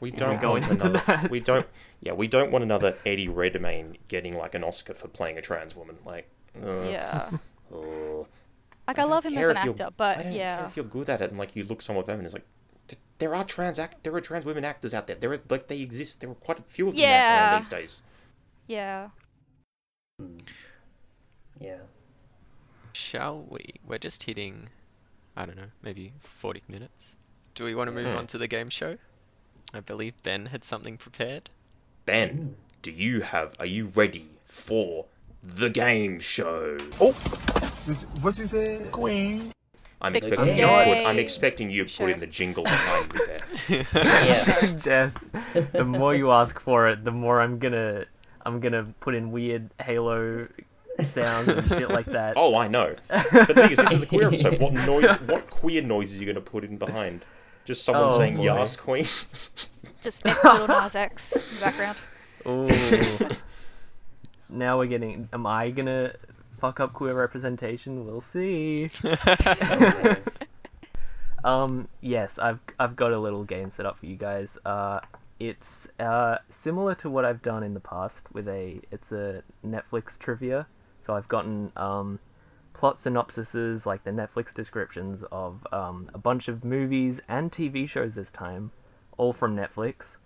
We don't go want into another. that. We don't. Yeah, we don't want another Eddie Redmayne getting like an Oscar for playing a trans woman. Like, uh, yeah. uh, Like I, don't love him as an if you're- actor, but I don't yeah, care if you're good at it and like you look somewhat feminine. It's like there are trans act there are trans women actors out there. There are like they exist. There are quite a few of them out Yeah. around these days. yeah. Yeah. Shall we? We're just hitting, I don't know, maybe 40 minutes. Do we want to move Hmm. on to the game show? I believe Ben had something prepared. Ben, do you have? Are you ready for the game show? Oh, what you said? Queen. I'm The expecting you to put. I'm expecting you to put in the jingle behind me there. Yeah. Des, the more you ask for it, the more I'm gonna I'm gonna put in weird Halo sounds and shit like that. Oh, I know. But the thing is, this is the queer episode. What noise? What queer noises are you going to put in behind? Just someone Oh, saying boy. "Yas, Queen." Just mix Lil Nas X in the background. Ooh. now we're getting. Am I gonna fuck up queer representation? We'll see. Okay. Um, yes, I've I've got a little game set up for you guys. Uh, it's uh similar to what I've done in the past with a. It's a Netflix trivia. So I've gotten um, plot synopsises like the Netflix descriptions of um a bunch of movies and TV shows this time, all from Netflix.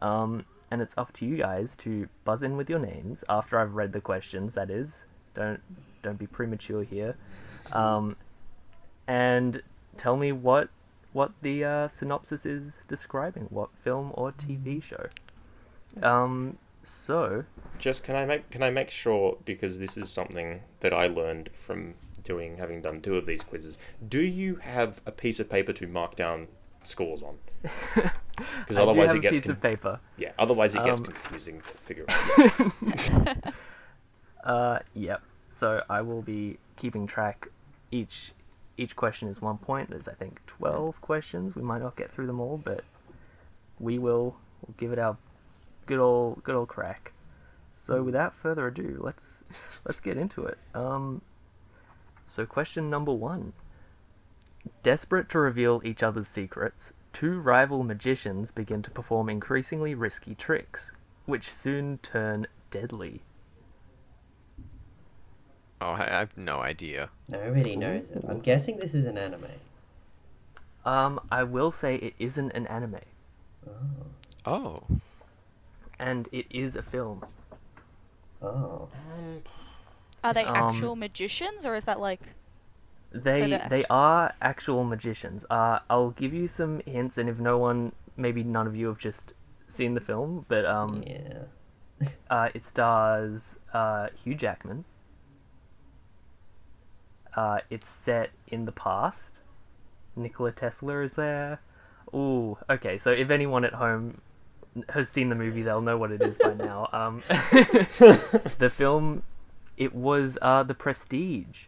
Um, and it's up to you guys to buzz in with your names after I've read the questions. That is, don't don't be premature here. Um, and tell me what what the uh, synopsis is describing, what film or TV show. Um, so Just can I make can I make sure because this is something that I learned from doing having done two of these quizzes. Do you have a piece of paper to mark down scores on? Because otherwise it a gets piece con- of paper. yeah. Otherwise it gets Um, confusing to figure out. Uh, yep. So I will be keeping track. Each each question is one point. There's I think twelve questions. We might not get through them all, but we will we'll give it our good old good old crack. So without further ado, let's let's get into it. Um, so question number one. Desperate to reveal each other's secrets, two rival magicians begin to perform increasingly risky tricks, which soon turn deadly. Oh, I I have no idea. Nobody knows it. I'm guessing this is an anime. Um, I will say it isn't an anime, Oh. Oh, and it is a film. Oh. Are they Um, actual magicians, or is that like? They they're they are actual magicians. Uh, I'll give you some hints, and if no one, maybe none of you have just seen the film, but um, Yeah. uh, it stars uh, Hugh Jackman. Uh, it's set in the past. Nikola Tesla is there. Ooh, okay. So if anyone at home has seen the movie, they'll know what it is by now. Um, the film, it was uh, The Prestige,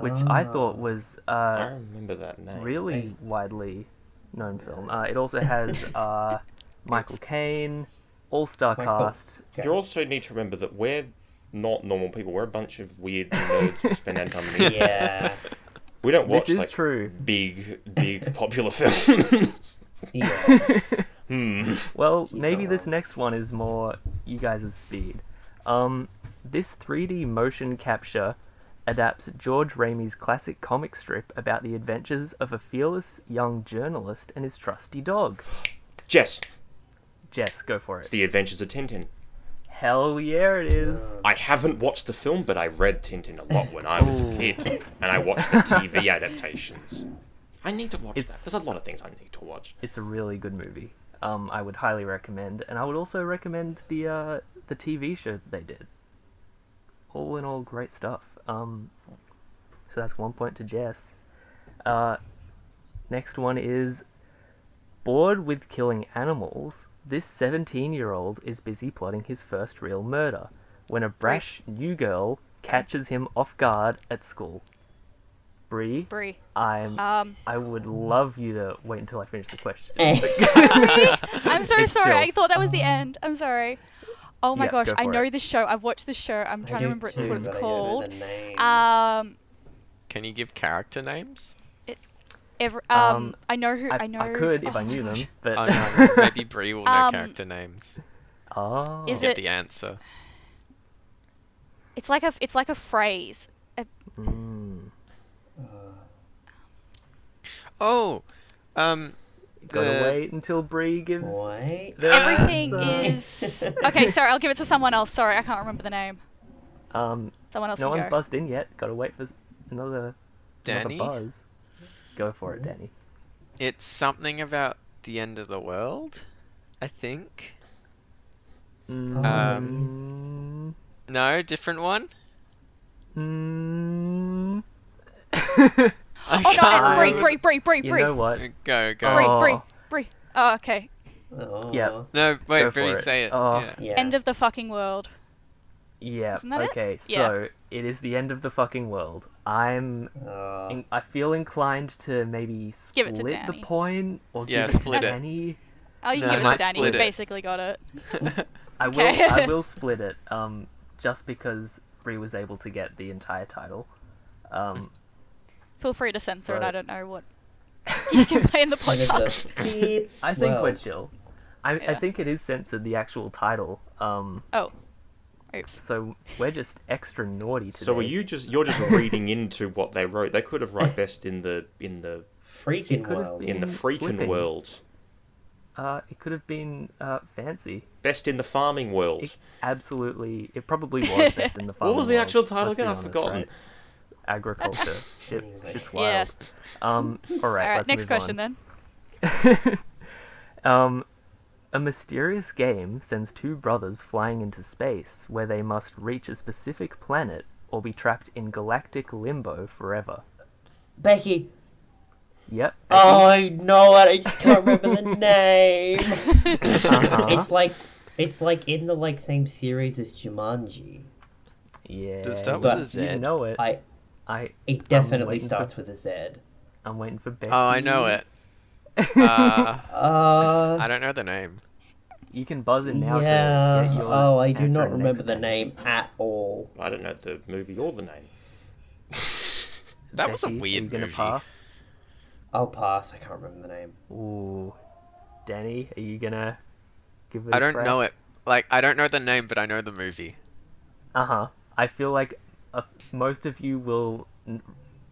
which I thought Oh. was I uh, remember that name. really Hey. widely known film. Uh, it also has uh, Michael Caine, all-star Michael- cast. You also need to remember that we're not normal people. We're a bunch of weird nerds who spend our time on the. Yeah. We don't watch like true. big, big popular films. Yeah. hmm. Well, He's maybe this wrong. next one is more you guys' speed. Um, this 3D motion capture adapts Georges Remi's classic comic strip about the adventures of a fearless young journalist and his trusty dog. Jess, Jess, go for it. it's it. The Adventures of Tintin. Hell yeah, it is. I haven't watched the film, but I read Tintin a lot when I was a kid, and I watched the TV adaptations. I need to watch that. There's a lot of things I need to watch. It's a really good movie. Um, I would highly recommend, and I would also recommend the uh, the TV show that they did. All in all, great stuff. Um, so that's one point to Jess. Uh, next one is bored with killing animals. This 17-year-old is busy plotting his first real murder when a brash new girl catches him off guard at school. Bree, Brie. I'm. Um, I would love you to wait until I finish the question. I'm so It's sorry. chill. I thought that was the end. I'm sorry. Oh my Yeah, gosh, go I know it. this show. I've watched this show. I'm I trying to do remember it's too, what it's but I don't know called. Um, Can you give character names? Every, um, Um, I know who. I, I know. I could if oh I knew gosh. them, but Oh no, maybe Brie will know Um, character names. oh, Is Get it- the answer. It's like a. It's like a phrase. Mm. Uh, Oh, um, Gotta the- wait until Brie gives. wait. the Everything answer. is. Okay, sorry. I'll give it to someone else. Sorry, I can't remember the name. Um, Someone else no can one's go. buzzed in yet. Gotta wait for another, Danni. another buzz. Go for it, Danni. It's something about the end of the world. I think. Um. No, different one. Mm, I Oh no! can't Brie, remember. Brie, Brie, Brie, you know what? Go, go. Brie, Oh. Brie, Brie. Oh, okay. Oh. Yeah. No, wait, Go Brie, it. say it. Oh. Yeah. Yeah. End of the fucking world. Yeah. Isn't that it? Okay. Yeah. So it is the end of the fucking world. I'm. Uh, in- I feel inclined to maybe Give split it to the point or Yeah, give it split to it. Danni. Oh, you No, can give it to Danni. split You basically got it. I will. I will split it. Um, just because Brie was able to get the entire title. Um, Feel free to censor it. I don't know what you can play in the end podcast. I think we're chill. I, I think it is censored the actual title. Um, Oh, oops. so we're just extra naughty today. So are you just you're just reading into what they wrote? They could have write best in the in the Freaking world. in the freaking flipping. world. Uh, it could have been uh, fancy. Best in the farming world. It absolutely. It probably was best in the farm. What was the actual title again? I've forgotten. Agriculture. Shit, Anyway. shit's Yeah. wild. Um. All right. All right, let's next move question on. then. um, a mysterious game sends two brothers flying into space where they must reach a specific planet or be trapped in galactic limbo forever. Becky. Yep. Oh, I know it. I just can't remember the name. Uh-huh. It's like it's like in the like same series as Jumanji. yeah. Does it start with a Z? you know it. I I. it definitely waiting for- starts with a Z. I'm waiting for Becky. Oh, I know it. Uh, Uh, I don't know the name. You can buzz in now. yeah. Oh, I do not remember the name at all. I don't know the movie or the name. That was a Becky, are weird you gonna movie. pass? I'll pass. I can't remember the name. Ooh. Danni, are you gonna give it I a don't crack? know it. Like, I don't know the name, but I know the movie. Uh huh. I feel like uh, most of you will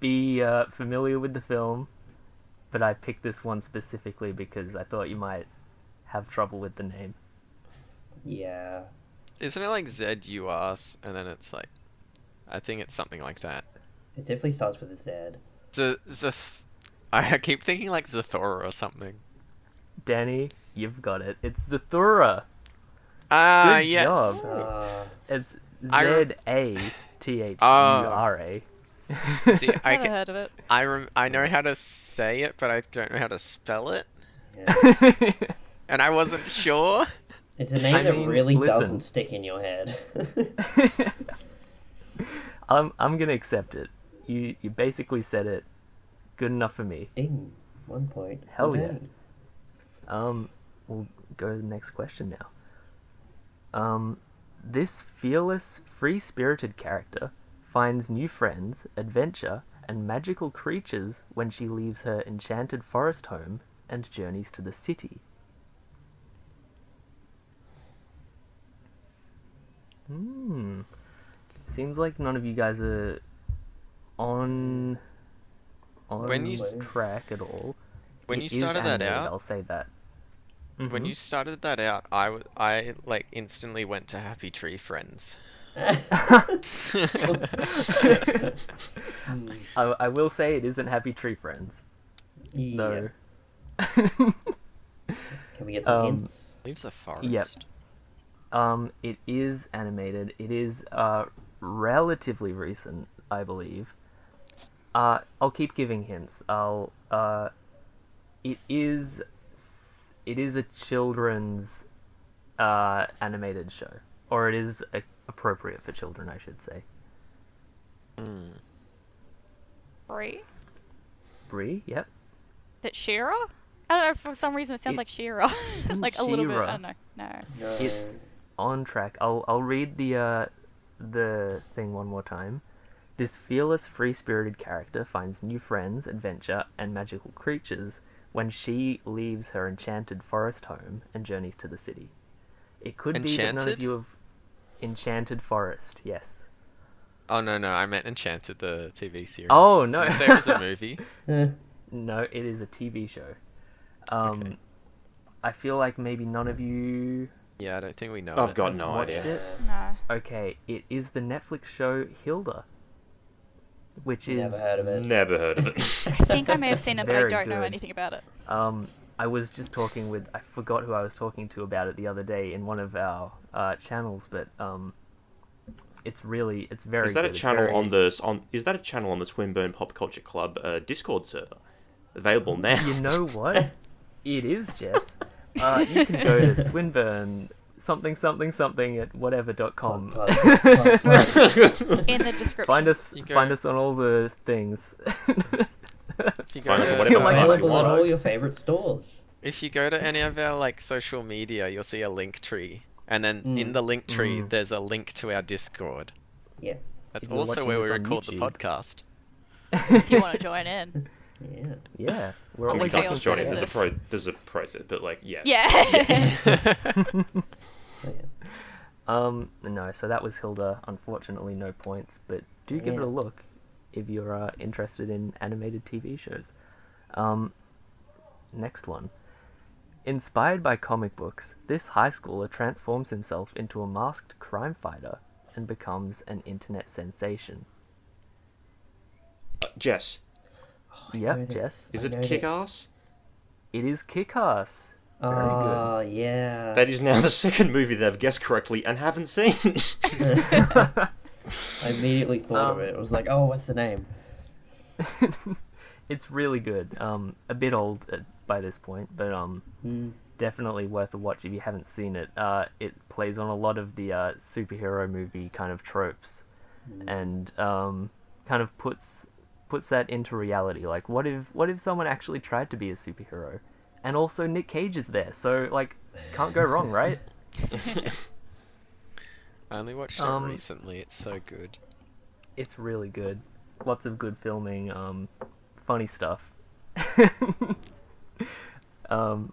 be uh, familiar with the film, but I picked this one specifically because I thought you might have trouble with the name. Yeah. Isn't it like Z U S and then it's like, I think it's something like that. It definitely starts with a Z. Z Z. I keep thinking like Zathura or something. Danni, you've got it. It's Zathura. Ah, Good yes. job. Uh, It's I Z A T H U R A. See, I Never ca- heard of it. I rem- I know how to say it, but I don't know how to spell it, yeah. and I wasn't sure. It's a name I that mean, really listen. doesn't stick in your head. I'm I'm gonna accept it. You you basically said it. Good enough for me. Ding. One point. Hell for yeah. Um, we'll go to the next question now. Um, this fearless, free-spirited character finds new friends, adventure, and magical creatures when she leaves her enchanted forest home and journeys to the city. Hmm. Seems like none of you guys are on on When you- track at all. When It you started that out, I'll say that. when Mhm. you started that out, I, w- I like instantly went to Happy Tree Friends. I, I will say it isn't Happy Tree Friends. Yeah. No. Can we get some Um, hints? Leaves a forest. Yep. um, it is animated. It is uh relatively recent, I believe. Uh, I'll keep giving hints. I'll uh, it is. It is a children's uh animated show, or it is a, appropriate for children, I should say. Hmm. Brie? Brie, yep. That She-Ra? I don't know. For some reason, it sounds It- like She-Ra. isn't like a little bit. I don't know. No. No. It's on track. I'll I'll read the uh the thing one more time. This fearless, free-spirited character finds new friends, adventure, and magical creatures when she leaves her enchanted forest home and journeys to the city. It could be that none of you have enchanted forest. Yes. Oh no no, I meant Enchanted the TV series. Oh, Did no. you say it was a movie. No, it is a TV show. Um, Okay. I feel like maybe none of you Yeah, I don't think we know. I've it. got no idea. it. No. Okay, it is the Netflix show Hilda, which is Never heard of it. Never heard of it. I think I may have seen it, but I don't know anything about it. Um, I was just talking with I forgot who I was talking to about it the other day in one of our uh, channels, but um, it's really it's very. is that a good. It's channel very- on the on? Is that a channel on the Swinburne Pop Culture Club uh, Discord server? Available now. You know what? it is Jess. Uh, you can go to Swinburne something something something at whatever dot com. Plug, plug, plug, plug. In the description. Find us find us on all the things. If you go Find us to, on whatever Like- platform you Available at want. all your favorite stores. if you go to any of our like social media, you'll see a link tree, and then in Mm. the link tree, Mm. there's a link to our Discord. Yes. That's If you're also watching where we this on record the YouTube. podcast. if you want to join in. Yeah. yeah, we're On Well, the you can't chaos just join it. There's a process. pro. There's a process, but like, yeah. Yeah. Oh, yeah. Um, no, so that was Hilda. Unfortunately, no points, but do give it Yeah. a look if you're uh, interested in animated TV shows. Um, next one. Inspired by comic books, this high schooler transforms himself into a masked crime fighter and becomes an internet sensation. Uh, Jess, I Yep. Jess. is I it kick ass? It is Kick-Ass. Very good. Oh, yeah. That is now the second movie that I've guessed correctly and haven't seen. I immediately thought Um, of it. I was like, oh, what's the name? it's really good. Um, a bit old uh, by this point, but um, Hmm. definitely worth a watch if you haven't seen it. Uh, it plays on a lot of the uh, superhero movie kind of tropes, and um, kind of puts puts that into reality. Like, what if what if someone actually tried to be a superhero, and also Nick Cage is there? So like, can't go wrong, right? I only watched Um, it recently. It's so good. It's really good. Lots of good filming. Um, funny stuff. um,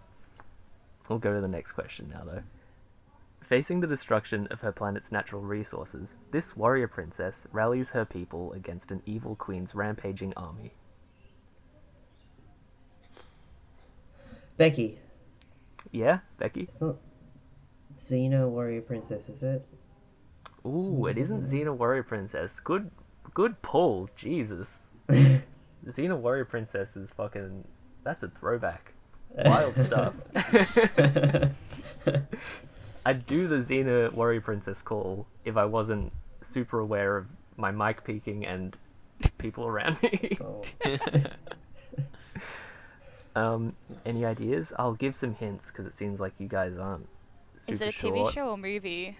we'll go to the next question now, though. Facing the destruction of her planet's natural resources, this warrior princess rallies her people against an evil queen's rampaging army. Becky. Yeah, Becky? It's not Xena Warrior Princess, is it? Ooh, it isn't Xena Warrior Princess. Good, good pull. Jesus. Xena Warrior Princess is fucking. That's a throwback. Wild stuff. I'd do the Xena Warrior Princess call if I wasn't super aware of my mic peaking and people around me. oh. um, any ideas? I'll give some hints because it seems like you guys aren't super Is it a TV short. show or movie?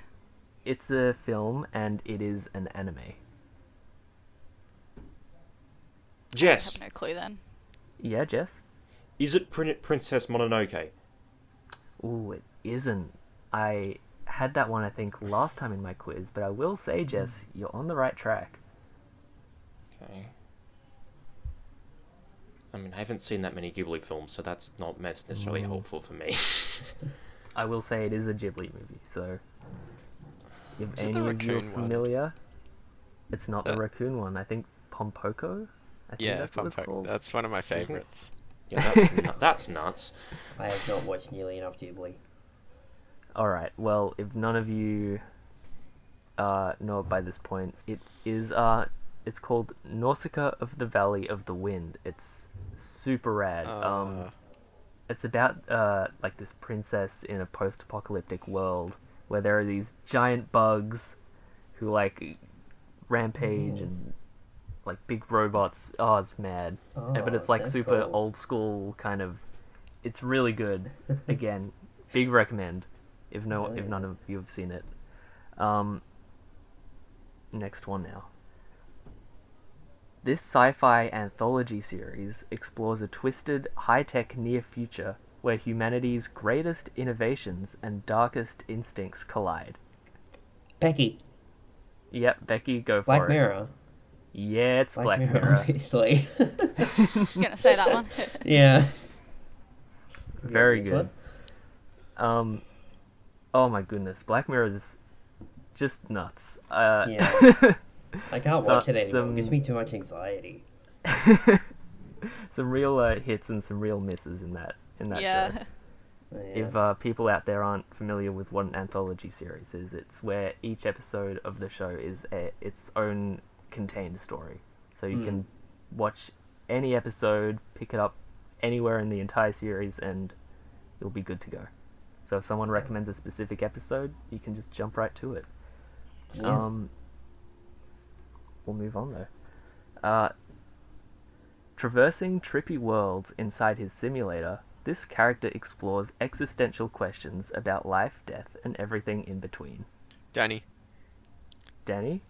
It's a film and it is an anime. I Jess, have no clue then. Yeah, Jess? is it Prin- Princess Mononoke? Ooh, it isn't. I had that one, I think, last time in my quiz, but I will say, Jess, you're on the right track. Okay. I mean, I haven't seen that many Ghibli films, so that's not necessarily Mm. helpful for me. I will say it is a Ghibli movie, so if Is any of you are raccoon one? familiar, it's not the Uh, raccoon one. I think Pompoko. I think yeah, that's what it's called. That's one of my favorites. yeah, that's, nu- that's nuts. I have not watched nearly enough Ghibli. All right. Well, if none of you uh, know it by this point, it is uh, it's called Nausicaa of the Valley of the Wind. It's super rad. um, Uh, it's about uh like this princess in a post-apocalyptic world where there are these giant bugs who like rampage and like big robots. Oh, it's mad. Uh, but Oh, it's like super cool. old school kind of. It's really good. Again, big recommend if no if Yeah. none of you have seen it. Um. Next one now. This sci fi anthology series explores a twisted, high tech near future where humanity's greatest innovations and darkest instincts collide. Becky, Yep, Becky, go for Black it. Mirror. Yeah, it's Black, Black, Mirror, Mirror. obviously. gonna say that one. yeah. Very This good. Um, oh my goodness, Black Mirror is just nuts. Uh, Yeah. I can't So- watch it anymore. It gives me too much anxiety. some real uh, hits and some real misses in that in that yeah. show. Yeah. If uh, people out there aren't familiar with what an anthology series is, it's where each episode of the show is a, its own contained story. So you Hmm. can watch any episode, pick it up anywhere in the entire series, and you'll be good to go. So if someone recommends a specific episode, you can just jump right to it. Yeah. Um, we'll move on though. Uh, traversing trippy worlds inside his simulator, this character explores existential questions about life, death, and everything in between. Danni, Danni,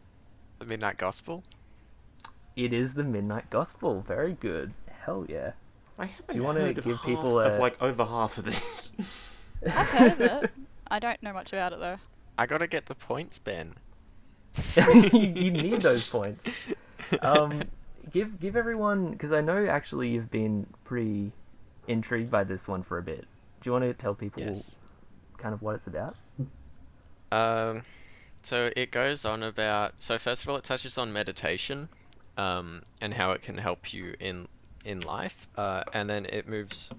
the Midnight Gospel. it is the Midnight Gospel. Very good. Hell yeah. I haven't Do you wanna heard of give half people of like over half of this. I've heard of it. I don't know much about it though. I gotta get the points, Ben. you need those points. Um, give give everyone because I know actually you've been pretty intrigued by this one for a bit. Do you want to tell people Yes. kind of what it's about? Um, so it goes on about. So first of all, it touches on meditation, um, and how it can help you in in life, uh, and then it moves.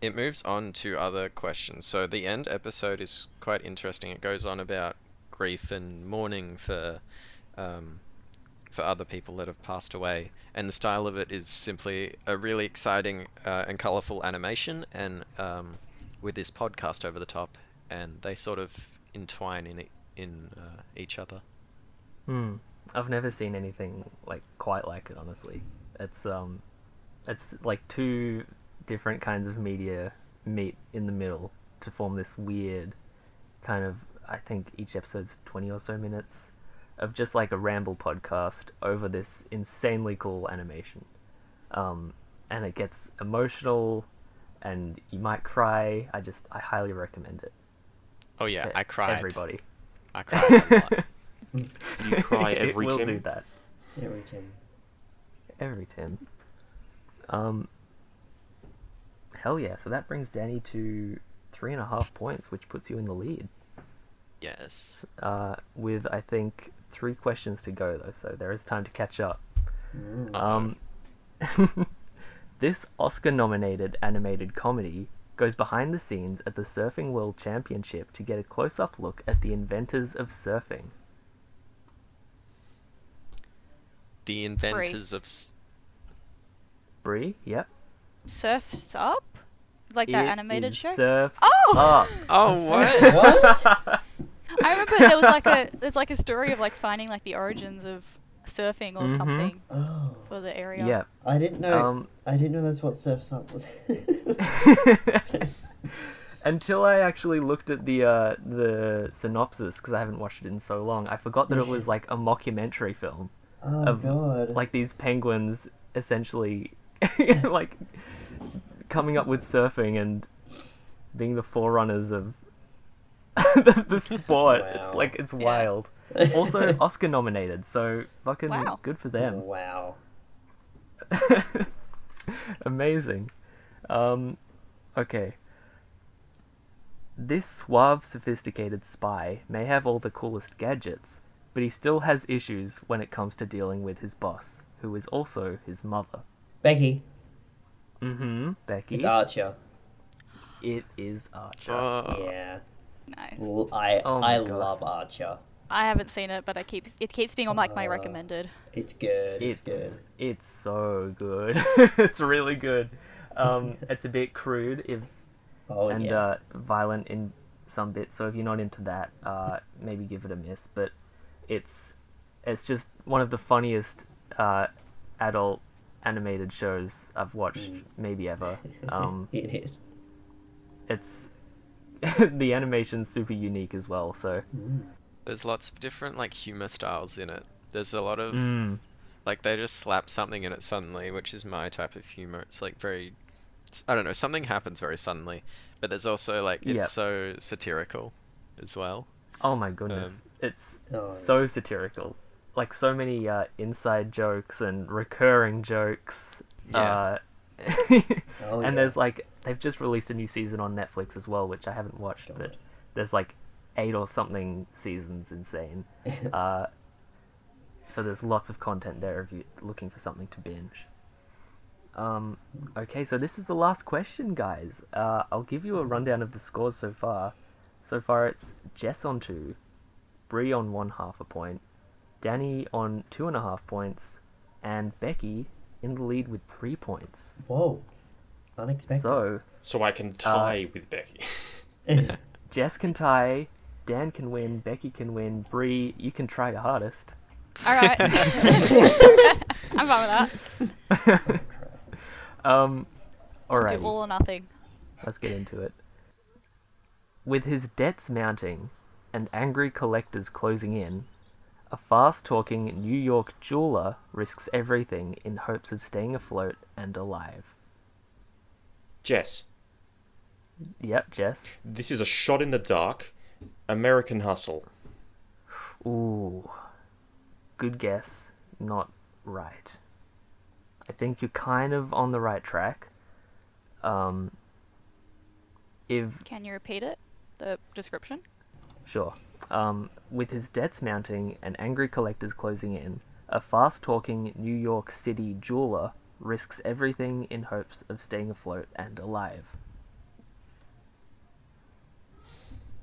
It moves on to other questions. So the end episode is quite interesting. It goes on about grief and mourning for, um, for other people that have passed away, and the style of it is simply a really exciting uh, and colorful animation, and um, with this podcast over the top, and they sort of entwine in in uh, each other. Hmm. I've never seen anything like quite like it. Honestly, it's um, it's like two different kinds of media meet in the middle to form this weird kind of. I think each episode's twenty or so minutes of just like a ramble podcast over this insanely cool animation. Um, and it gets emotional, and you might cry. I just I highly recommend it. Oh yeah, I cried. Everybody. I cried a lot. you cry it every will Tim? do that. Every Tim. Every Tim. Um. Hell yeah! So that brings Danni to three and a half points, which puts you in the lead. Yes. Uh, with I think three questions to go though, so there is time to catch up. Mm. Um, this Oscar-nominated animated comedy goes behind the scenes at the Surfing World Championship to get a close-up look at the inventors of surfing. The inventors of. s- Brie, yep. Surfs Up? Like that It animated is show? Surfs Oh! Up. Oh what? What? I remember there was like a there's like a story of like finding like the origins of surfing or Mhm. something oh, for the area. Yeah. I didn't know. Um, I didn't know that's what Surf's Up was. Until I actually looked at the uh, the synopsis because I haven't watched it in so long, I forgot that it was like a mockumentary film. oh Of, god. Like these penguins essentially like coming up with surfing and being the forerunners of the, the sport. It's like it's Yeah. wild. Also Oscar nominated, so fucking Wow. good for them. Wow. Amazing. Um, okay. This suave, sophisticated spy may have all the coolest gadgets, but he still has issues when it comes to dealing with his boss, who is also his mother. Becky, Mm-hmm. Becky. it's Archer. It is Archer. Oh, Yeah. Nice. L- I Oh I gosh. love Archer. I haven't seen it, but I keep it keeps being on like my Uh, recommended. It's good. It's, it's good. it's so good. it's really good. Um, it's a bit crude if Oh and yeah. uh, violent in some bits. So if you're not into that, uh, maybe give it a miss. But it's it's just one of the funniest uh, adult animated shows I've watched Mm. maybe ever. Um, it is. it's the animation's super unique as well. So. There's lots of different like humor styles in it. There's a lot of mm, Like they just slap something in it suddenly, which is my type of humor. It's like very, I don't know, something happens very suddenly, but there's also like it's Yep. so satirical as well. Oh my goodness, Um, it's Oh, yeah. so satirical. Like so many uh, inside jokes and recurring jokes. Yeah. Uh, Oh, and yeah. there's like they've just released a new season on Netflix as well, which I haven't watched, but there's like eight or something seasons. Insane. uh, so there's lots of content there if you're looking for something to binge. Um, okay, so this is the last question, guys. Uh, I'll give you a rundown of the scores so far. So far, it's Jess on two, Brie on one half a point, Danni on two and a half points, and Becky in the lead with three points. Whoa. Unexpected. So So I can tie with Becky. Jess can tie, Dan can win, Becky can win, Brie, you can try your hardest. All right. I'm fine with that. Um, alright. Do all or nothing. Let's get into it. With his debts mounting and angry collectors closing in, a fast talking New York jeweler risks everything in hopes of staying afloat and alive. Jess, Yep, Jess. this is a shot in the dark. American Hustle. Ooh. Good guess. Not right. I think you're kind of on the right track. Um, if Can you repeat it? The description? Sure. Um, with his debts mounting and angry collectors closing in, a fast talking New York City jeweler risks everything in hopes of staying afloat and alive.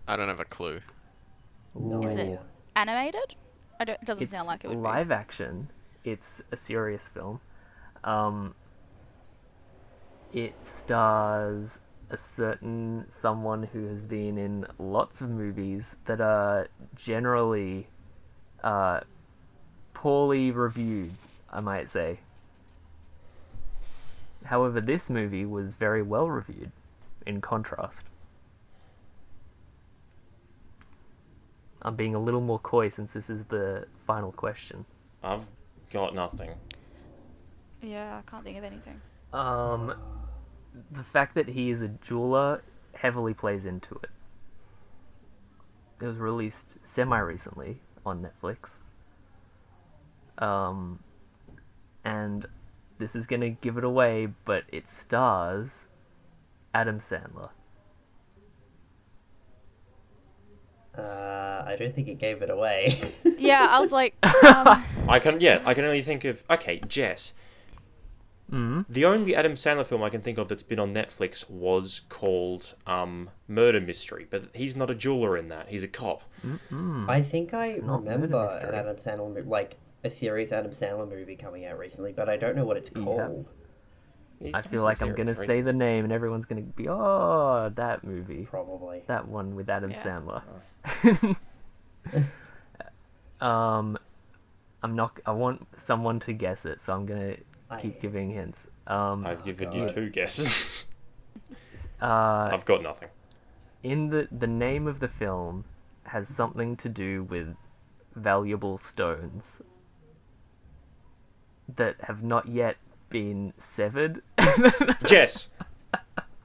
I don't have a clue. No Is it- Animated? I don't, it doesn't It's sound like it would be live action, it's a serious film. Um, it stars a certain someone who has been in lots of movies that are generally uh, poorly reviewed, I might say. However, this movie was very well reviewed, in contrast. I'm being a little more coy since this is the final question. I've got nothing. Yeah, I can't think of anything. Um, the fact that he is a jeweler heavily plays into it. It was released semi recently on Netflix. Um, and this is gonna give it away, but it stars Adam Sandler. Uh, I don't think it gave it away. Yeah, I was like, um, I can yeah, I can only think of okay, Jess. Mm. The only Adam Sandler film I can think of that's been on Netflix was called um, Murder Mystery, but he's not a jeweler in that. He's a cop. I think I It's not Murder remember an Adam Sandler, like a serious Adam Sandler movie coming out recently, but I don't know what it's called. He's I feel like I'm gonna say the name, and everyone's gonna be, oh, that movie. Probably. That one with Adam Yeah. Sandler. um, I'm not. I want someone to guess it, so I'm gonna keep giving hints. Um, I've given you two guesses. uh, I've got nothing. in the the name of the film has something to do with valuable stones that have not yet been severed. Jess,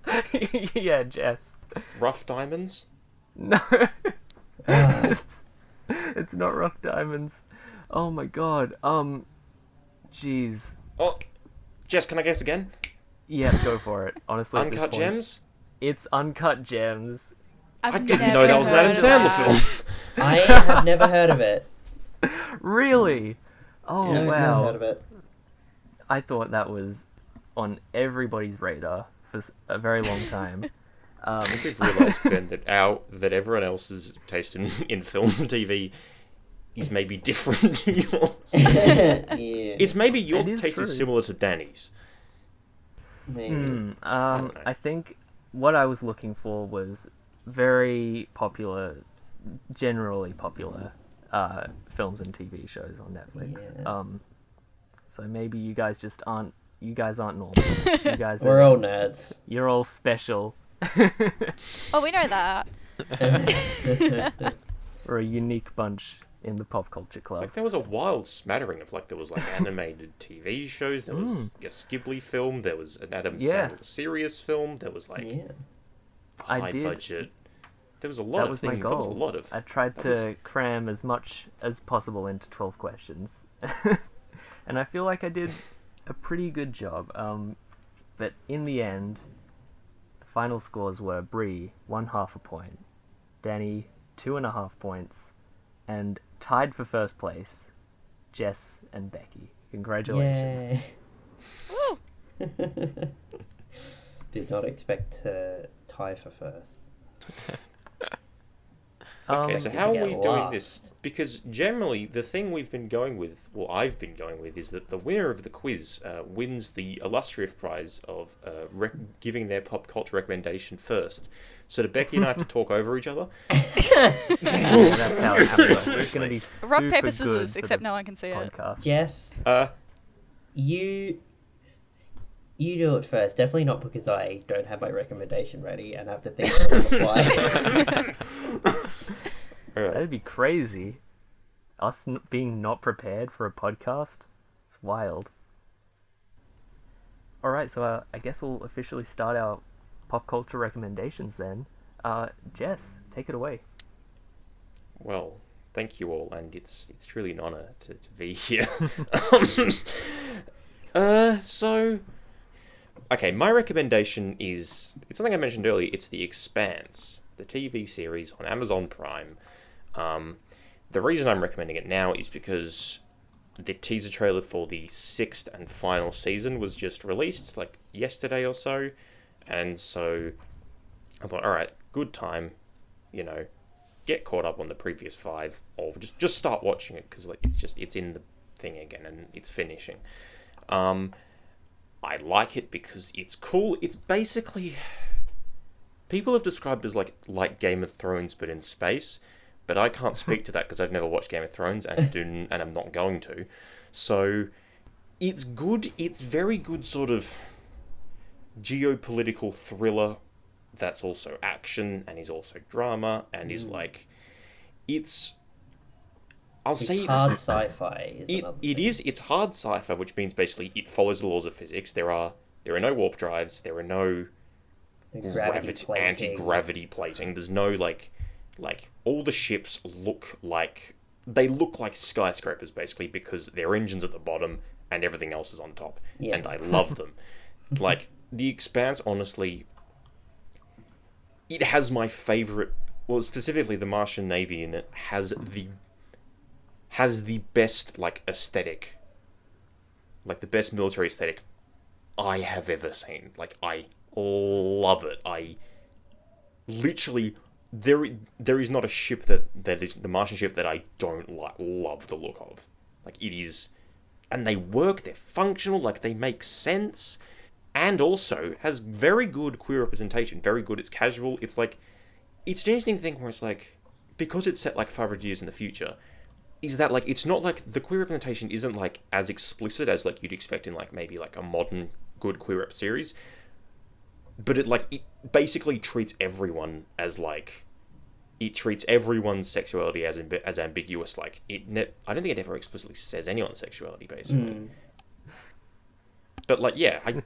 yeah, Jess. Rough Diamonds. No. It's, it's not rough diamonds. Oh my god. Um jeez. Oh, Jess, can I guess again? Yeah, go for it. Honestly, Uncut point, Gems. It's uncut gems. I've I didn't know that was an Adam heard Sandler film. I have never heard of it. Really? Oh No, Never wow. Heard of it. I thought that was on everybody's radar for a very long time. Um, We've realised, Ben, that our that everyone else's taste in, in films and TV is maybe different to yours. yeah. It's maybe your It is taste true. is similar to Danni's. Maybe. Hmm, um, don't. I think what I was looking for was very popular, generally popular uh, films and TV shows on Netflix. Yeah. Um, so maybe you guys just aren't. You guys aren't normal. You guys We're are. all nerds. You're all special. Oh, we know that. We're a unique bunch. in the pop culture club. Like there was a wild smattering of like there was like animated TV shows, there was a Ghibli film, there was an Adam Mm. Yeah. Sandler serious film, there was like Yeah. I high did- budget. There was a lot that of things. There was a lot of. I tried to was- cram as much as possible into 12 questions. And I feel like I did a pretty good job. Um, but in the end, the final scores were Brie, one half a point, Danni, two and a half points, and tied for first place, Jess and Becky. Congratulations. Woo! Did not expect to tie for first. Okay, Um, so how are we get doing this? Because generally, the thing we've been going with, well, I've been going with, is that the winner of the quiz uh, wins the illustrious prize of uh, rec- giving their pop culture recommendation first. So do Becky and I have to talk over each other? That's how it happens. It's going to be rock paper scissors, except the no one can see it. Yes. Uh, you you do it first. Definitely not because I don't have my recommendation ready and have to think on the fly. alright. That'd be crazy. Us n- being not prepared for a podcast. It's wild. All right, so uh, I guess we'll officially start our pop culture recommendations then. Uh, Jess, take it away. Well, thank you all, and it's it's truly an honor to, to be here. um, uh, so, okay, my recommendation is it's something I mentioned earlier. It's The Expanse, the TV series on Amazon Prime. Um, the reason I'm recommending it now is because the teaser trailer for the sixth and final season was just released like yesterday or so, and so I thought, all right, good time, you know, get caught up on the previous five, or just just start watching it because like it's just it's in the thing again and it's finishing. Um, I like it because it's cool. It's basically people have described it as like like Game of Thrones but in space, but I can't speak to that because I've never watched Game of Thrones and do and I'm not going to. So it's good. It's very good sort of geopolitical thriller that's also action and is also drama and is mm. like it's I'll It's say hard it's sci-fi. Is it, it is it's hard sci-fi which means basically it follows the laws of physics there are there are no warp drives there are no The gravity, anti-gravity plating there's no like like all the ships look like they look like skyscrapers basically because their engines at the bottom and everything else is on top. Yeah. and i love them. Like the expanse honestly it has my favorite well specifically the martian navy in it has the has the best like aesthetic like the best military aesthetic i have ever seen. Like i love it. I literally there there is not a ship that that is the martian ship that i don't like love the look of. Like it is and they work they're functional like they make sense and also has very good queer representation very good it's casual it's like it's an interesting thing where it's like because it's set like 500 years in the future is that like it's not like the queer representation isn't like as explicit as like you'd expect in like maybe like a modern good queer rep series but it like it basically treats everyone as like it treats everyone's sexuality as amb- as ambiguous like it ne- i don't think it ever explicitly says anyone's sexuality basically Mm. but like yeah i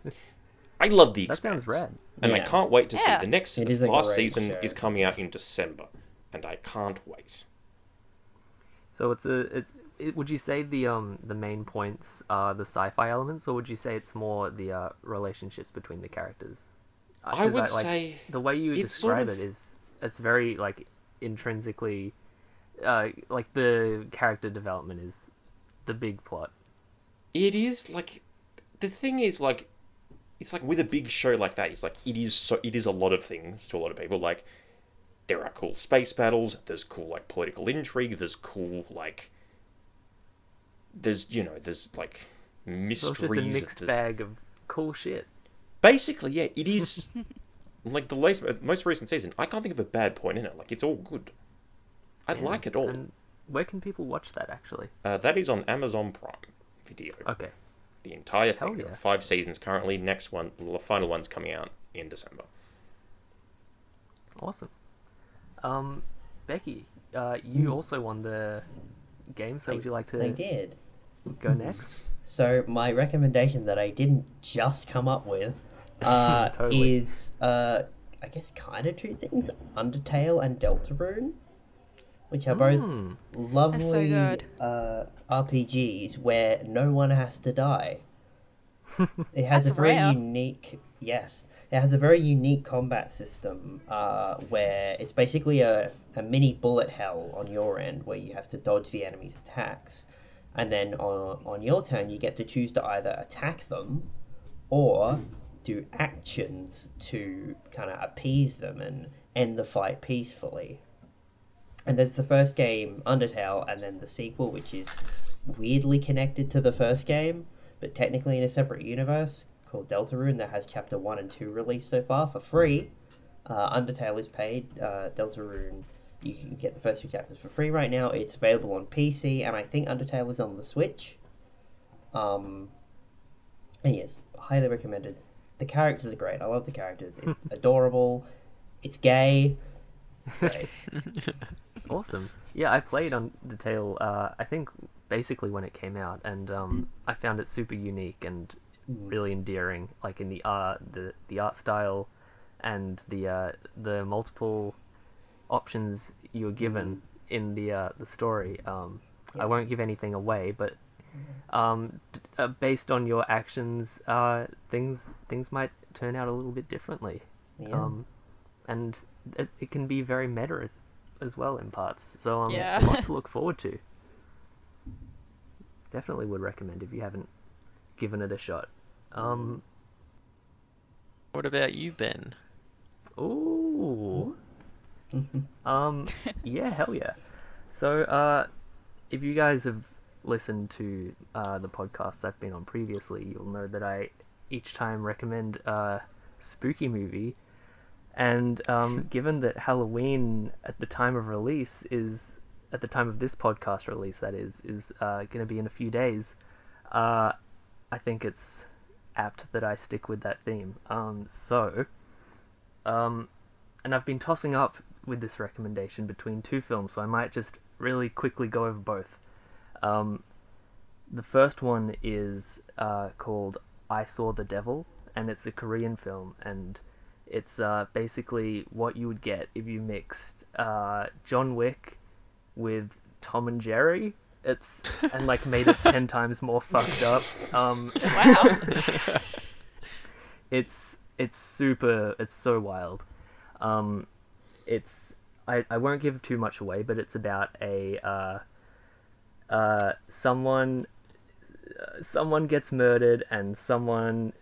i love the That sounds Expanse. rad. and i can't wait to Yeah. see the next It the last season show. is coming out in december and i can't wait So it's a it's it, would you say the um the main points are the sci-fi elements, or would you say it's more the uh, relationships between the characters? Uh, I 'cause would like, say the way you it's sort describe of- it is it's very like intrinsically uh, like the character development is the big plot. it is like the thing is like it's like with a big show like that it's like it is so it is a lot of things to a lot of people like there are cool space battles there's cool like political intrigue there's cool like there's you know there's like So it's just a mixed bag of cool shit. basically yeah it is like the latest, most recent season i can't think of a bad point in it like it's all good i like it all And where can people watch that actually? uh, that is on amazon prime video Okay. the entire thing. Hell There yeah. Five seasons currently. Next one, the final one's coming out in December. Awesome. Um, Becky, uh, you Hmm. also won the game. So would you like I to did. go next? So my recommendation that I didn't just come up with uh, Totally. is, uh, I guess, kind of two things: Undertale and Deltarune, which are both Hmm. lovely good. uh, RPGs where no one has to die. It has That's a very rare. unique, yes, it has a very unique combat system uh, where it's basically a, a mini bullet hell on your end where you have to dodge the enemy's attacks. And then on, on your turn, you get to choose to either attack them or do actions to kind of appease them and end the fight peacefully. And there's the first game, Undertale, and then the sequel, which is weirdly connected to the first game, but technically in a separate universe called Deltarune that has chapter 1 and 2 released so far for free. Uh, Undertale is paid. Uh, Deltarune, you can get the first two chapters for free right now. It's available on PC, and I think Undertale is on the Switch. Um, and yes, highly recommended. The characters are great. I love the characters. It's adorable. It's gay. Great. Awesome. Yeah, I played on Undertale. Uh, I think basically when it came out, and um, I found it super unique and really endearing. Like in the art, the the art style, and the uh, the multiple options you're given in the uh, the story. Um, I won't give anything away, but um, d- uh, based on your actions, uh, things things might turn out a little bit differently. Yeah. Um, and it, it can be very meta as, as well in parts. So um, Yeah. a lot to look forward to. Definitely would recommend if you haven't given it a shot. Um, What about you, Ben? ooh. um, yeah, hell yeah. So, uh, if you guys have listened to uh, the podcasts I've been on previously, you'll know that I each time recommend a spooky movie. And um, given that Halloween at the time of release is, at the time of this podcast release, that is, is uh, going to be in a few days, uh, I think it's apt that I stick with that theme. Um, so, um, and I've been tossing up with this recommendation between two films, so I might just really quickly go over both. Um, the first one is uh, called I Saw the Devil, and it's a Korean film, and it's uh, basically what you would get if you mixed uh, John Wick with Tom and Jerry. It's and like made it ten times more fucked up. Um, Wow. it's it's super it's so wild um it's i i won't give too much away but it's about a uh someone someone gets murdered and someone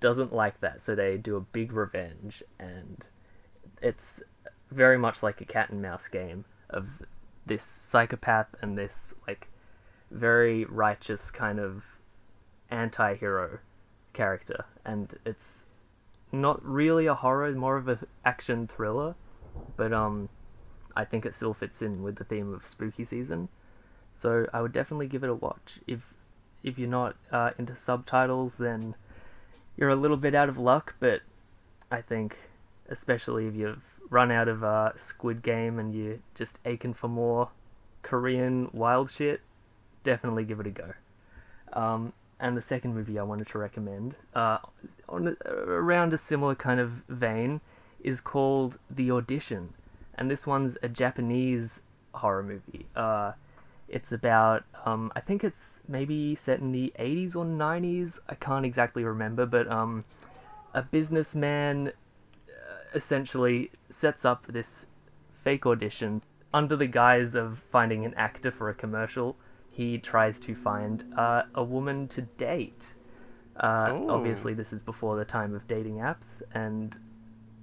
doesn't like that so they do a big revenge. And it's very much like a cat and mouse game of this psychopath and this like very righteous kind of anti-hero character. And it's not really a horror more of an action thriller but um i think it still fits in with the theme of spooky season so i would definitely give it a watch. If if you're not uh, into subtitles then you're a little bit out of luck but i think especially if you've run out of uh, squid game and you're just aching for more korean wild shit definitely give it a go. Um, and the second movie I wanted to recommend, uh, on around a similar kind of vein, is called The Audition, and this one's a Japanese horror movie. Uh, it's about, um, I think it's maybe set in the 80s or 90s. I can't exactly remember, but um, a businessman uh, essentially sets up this fake audition under the guise of finding an actor for a commercial. He tries to find uh, a woman to date. Uh, obviously, this is before the time of dating apps, and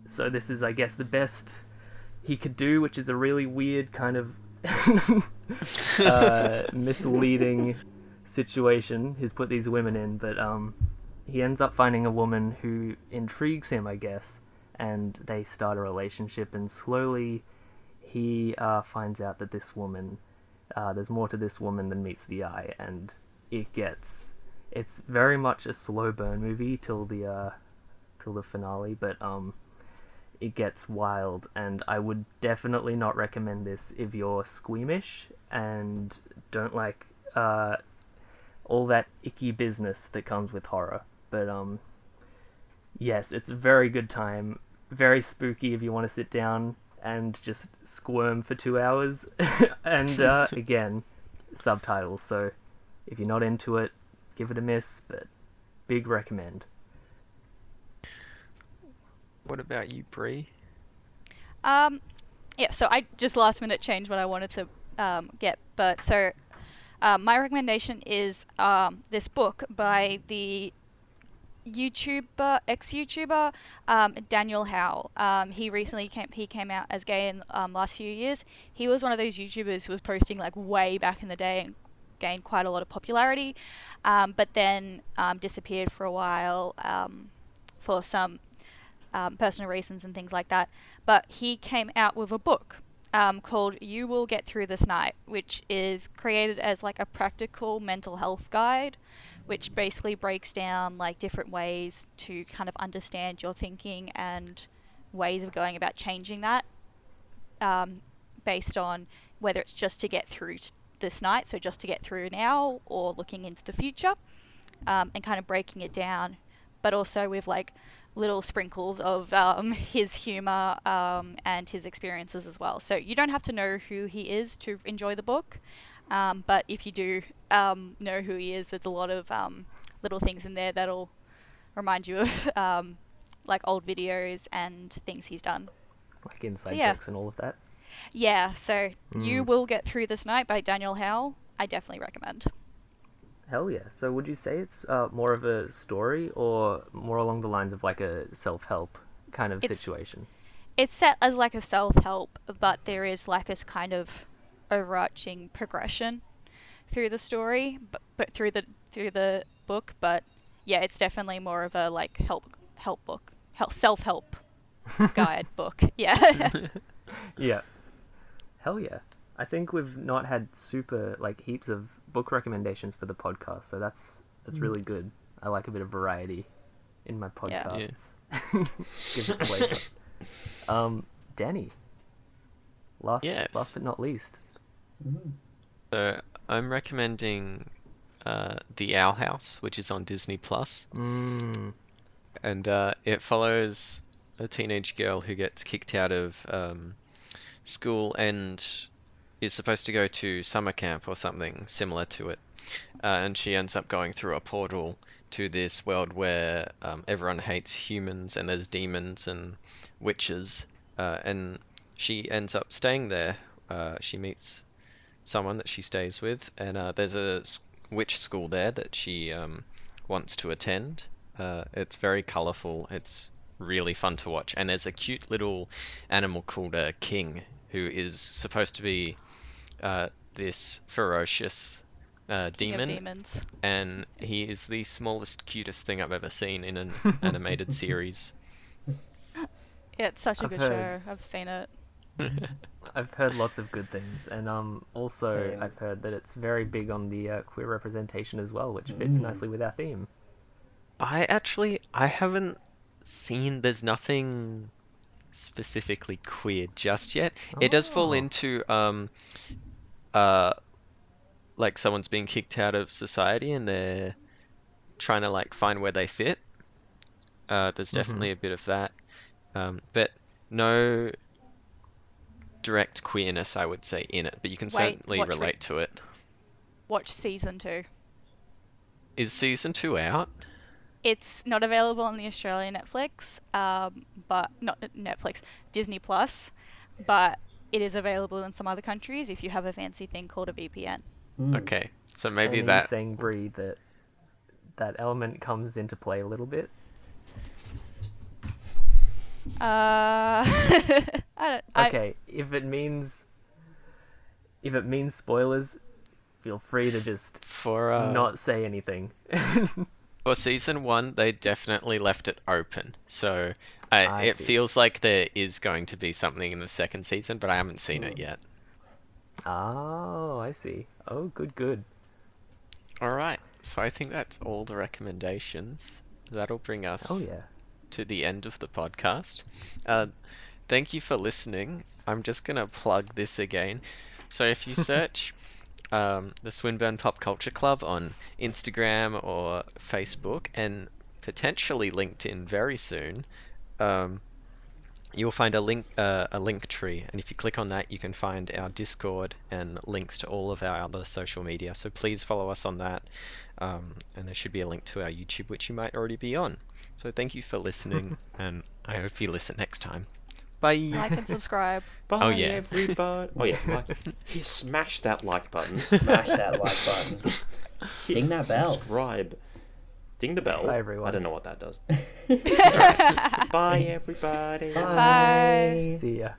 so this is, I guess, the best he could do, which is a really weird kind of uh, misleading situation he's put these women in. But um, he ends up finding a woman who intrigues him, I guess, and they start a relationship, and slowly he uh, finds out that this woman, uh, there's more to this woman than meets the eye, and it gets, it's very much a slow burn movie till the, uh, till the finale, but um, it gets wild, and I would definitely not recommend this if you're squeamish and don't like uh, all that icky business that comes with horror. But um, yes, it's a very good time. Very spooky if you want to sit down and just squirm for two hours. and uh, again, subtitles. So if you're not into it, give it a miss. But big recommend. What about you, Brie? Um, yeah, so I just last minute changed what I wanted to um, get, but so um, my recommendation is um, this book by the YouTuber, ex-YouTuber um, Daniel Howell. Um, he recently came he came out as gay in um, last few years. He was one of those YouTubers who was posting like way back in the day and gained quite a lot of popularity, um, but then um, disappeared for a while um, for some um, personal reasons and things like that. But he came out with a book um, called "You Will Get Through This Night," which is created as like a practical mental health guide, which basically breaks down like different ways to kind of understand your thinking and ways of going about changing that, um, based on whether it's just to get through this night, so just to get through now, or looking into the future, um, and kind of breaking it down, but also with like little sprinkles of um, his humor um, and his experiences as well. So you don't have to know who he is to enjoy the book, um, but if you do um, know who he is, there's a lot of um, little things in there that'll remind you of um, like old videos and things he's done. Like inside Yeah. jokes and all of that. Yeah, so you Mm. will get through this night by Daniel Howell. I definitely recommend. Hell yeah. So would you say it's uh, more of a story or more along the lines of like a self-help kind of It's- situation? it's set as like a self-help, but there is like this kind of overarching progression through the story, but, but through the through the book. But yeah, it's definitely more of a like help help book, help self-help guide book. Yeah. Yeah. Hell yeah. I think we've not had super like heaps of book recommendations for the podcast, so that's that's really good. I like a bit of variety in my Yeah. podcasts. Gives it flavor. um, Danni. Last Yes. last but not least. So I'm recommending uh, The Owl House, which is on Disney Plus, Mm, and uh, it follows a teenage girl who gets kicked out of um, school and is supposed to go to summer camp or something similar to it, uh, and she ends up going through a portal to this world where um, everyone hates humans and there's demons and witches, uh, and she ends up staying there. Uh, she meets someone that she stays with, and uh, there's a witch school there that she um, wants to attend. Uh, it's very colourful. It's really fun to watch, and there's a cute little animal called a king who is supposed to be uh, this ferocious uh, demon, demons. and he is the smallest, cutest thing I've ever seen in an animated series. Yeah, it's such a I've good heard. show. I've seen it. I've heard lots of good things, and um, also Same. I've heard that it's very big on the uh, queer representation as well, which fits Mm. nicely with our theme. I actually I haven't seen there's nothing specifically queer just yet. It does fall Oh. into um uh like someone's being kicked out of society and they're trying to like find where they fit. Uh there's definitely a bit of that. Um but no direct queerness I would say in it, but you can Wait, certainly watch relate to it. Watch season two. Is season 2 out? It's not available on the Australian Netflix, um, but not Netflix, Disney Plus, but it is available in some other countries if you have a fancy thing called a VPN. Mm. Okay. So maybe and that saying Brie that that element comes into play a little bit? Uh, I don't. I, Okay, if it means if it means spoilers, feel free to just for uh not say anything. For season one, they definitely left it open, so I, I it see. feels like there is going to be something in the second season, but I haven't seen it yet. oh, I see. Oh, good, good. All right, so I think that's all the recommendations. That'll bring us Oh yeah. to the end of the podcast. Uh, thank you for listening. I'm just gonna plug this again. So if you search um, the Swinburne Pop Culture Club on Instagram or Facebook and potentially LinkedIn very soon, um, you'll find a link uh, a link tree, and if you click on that, you can find our Discord and links to all of our other social media. So please follow us on that, um, and there should be a link to our YouTube, which you might already be on. So thank you for listening, and I hope you listen next time. Bye. Like and subscribe. Bye, Oh, yeah. everybody. Oh, yeah. Like, yeah, smash that like button. Smash that like button. Hit Ding that bell. Subscribe. Ding the bell. Bye, everyone. I don't know what that does. Bye, everybody. Bye. See ya.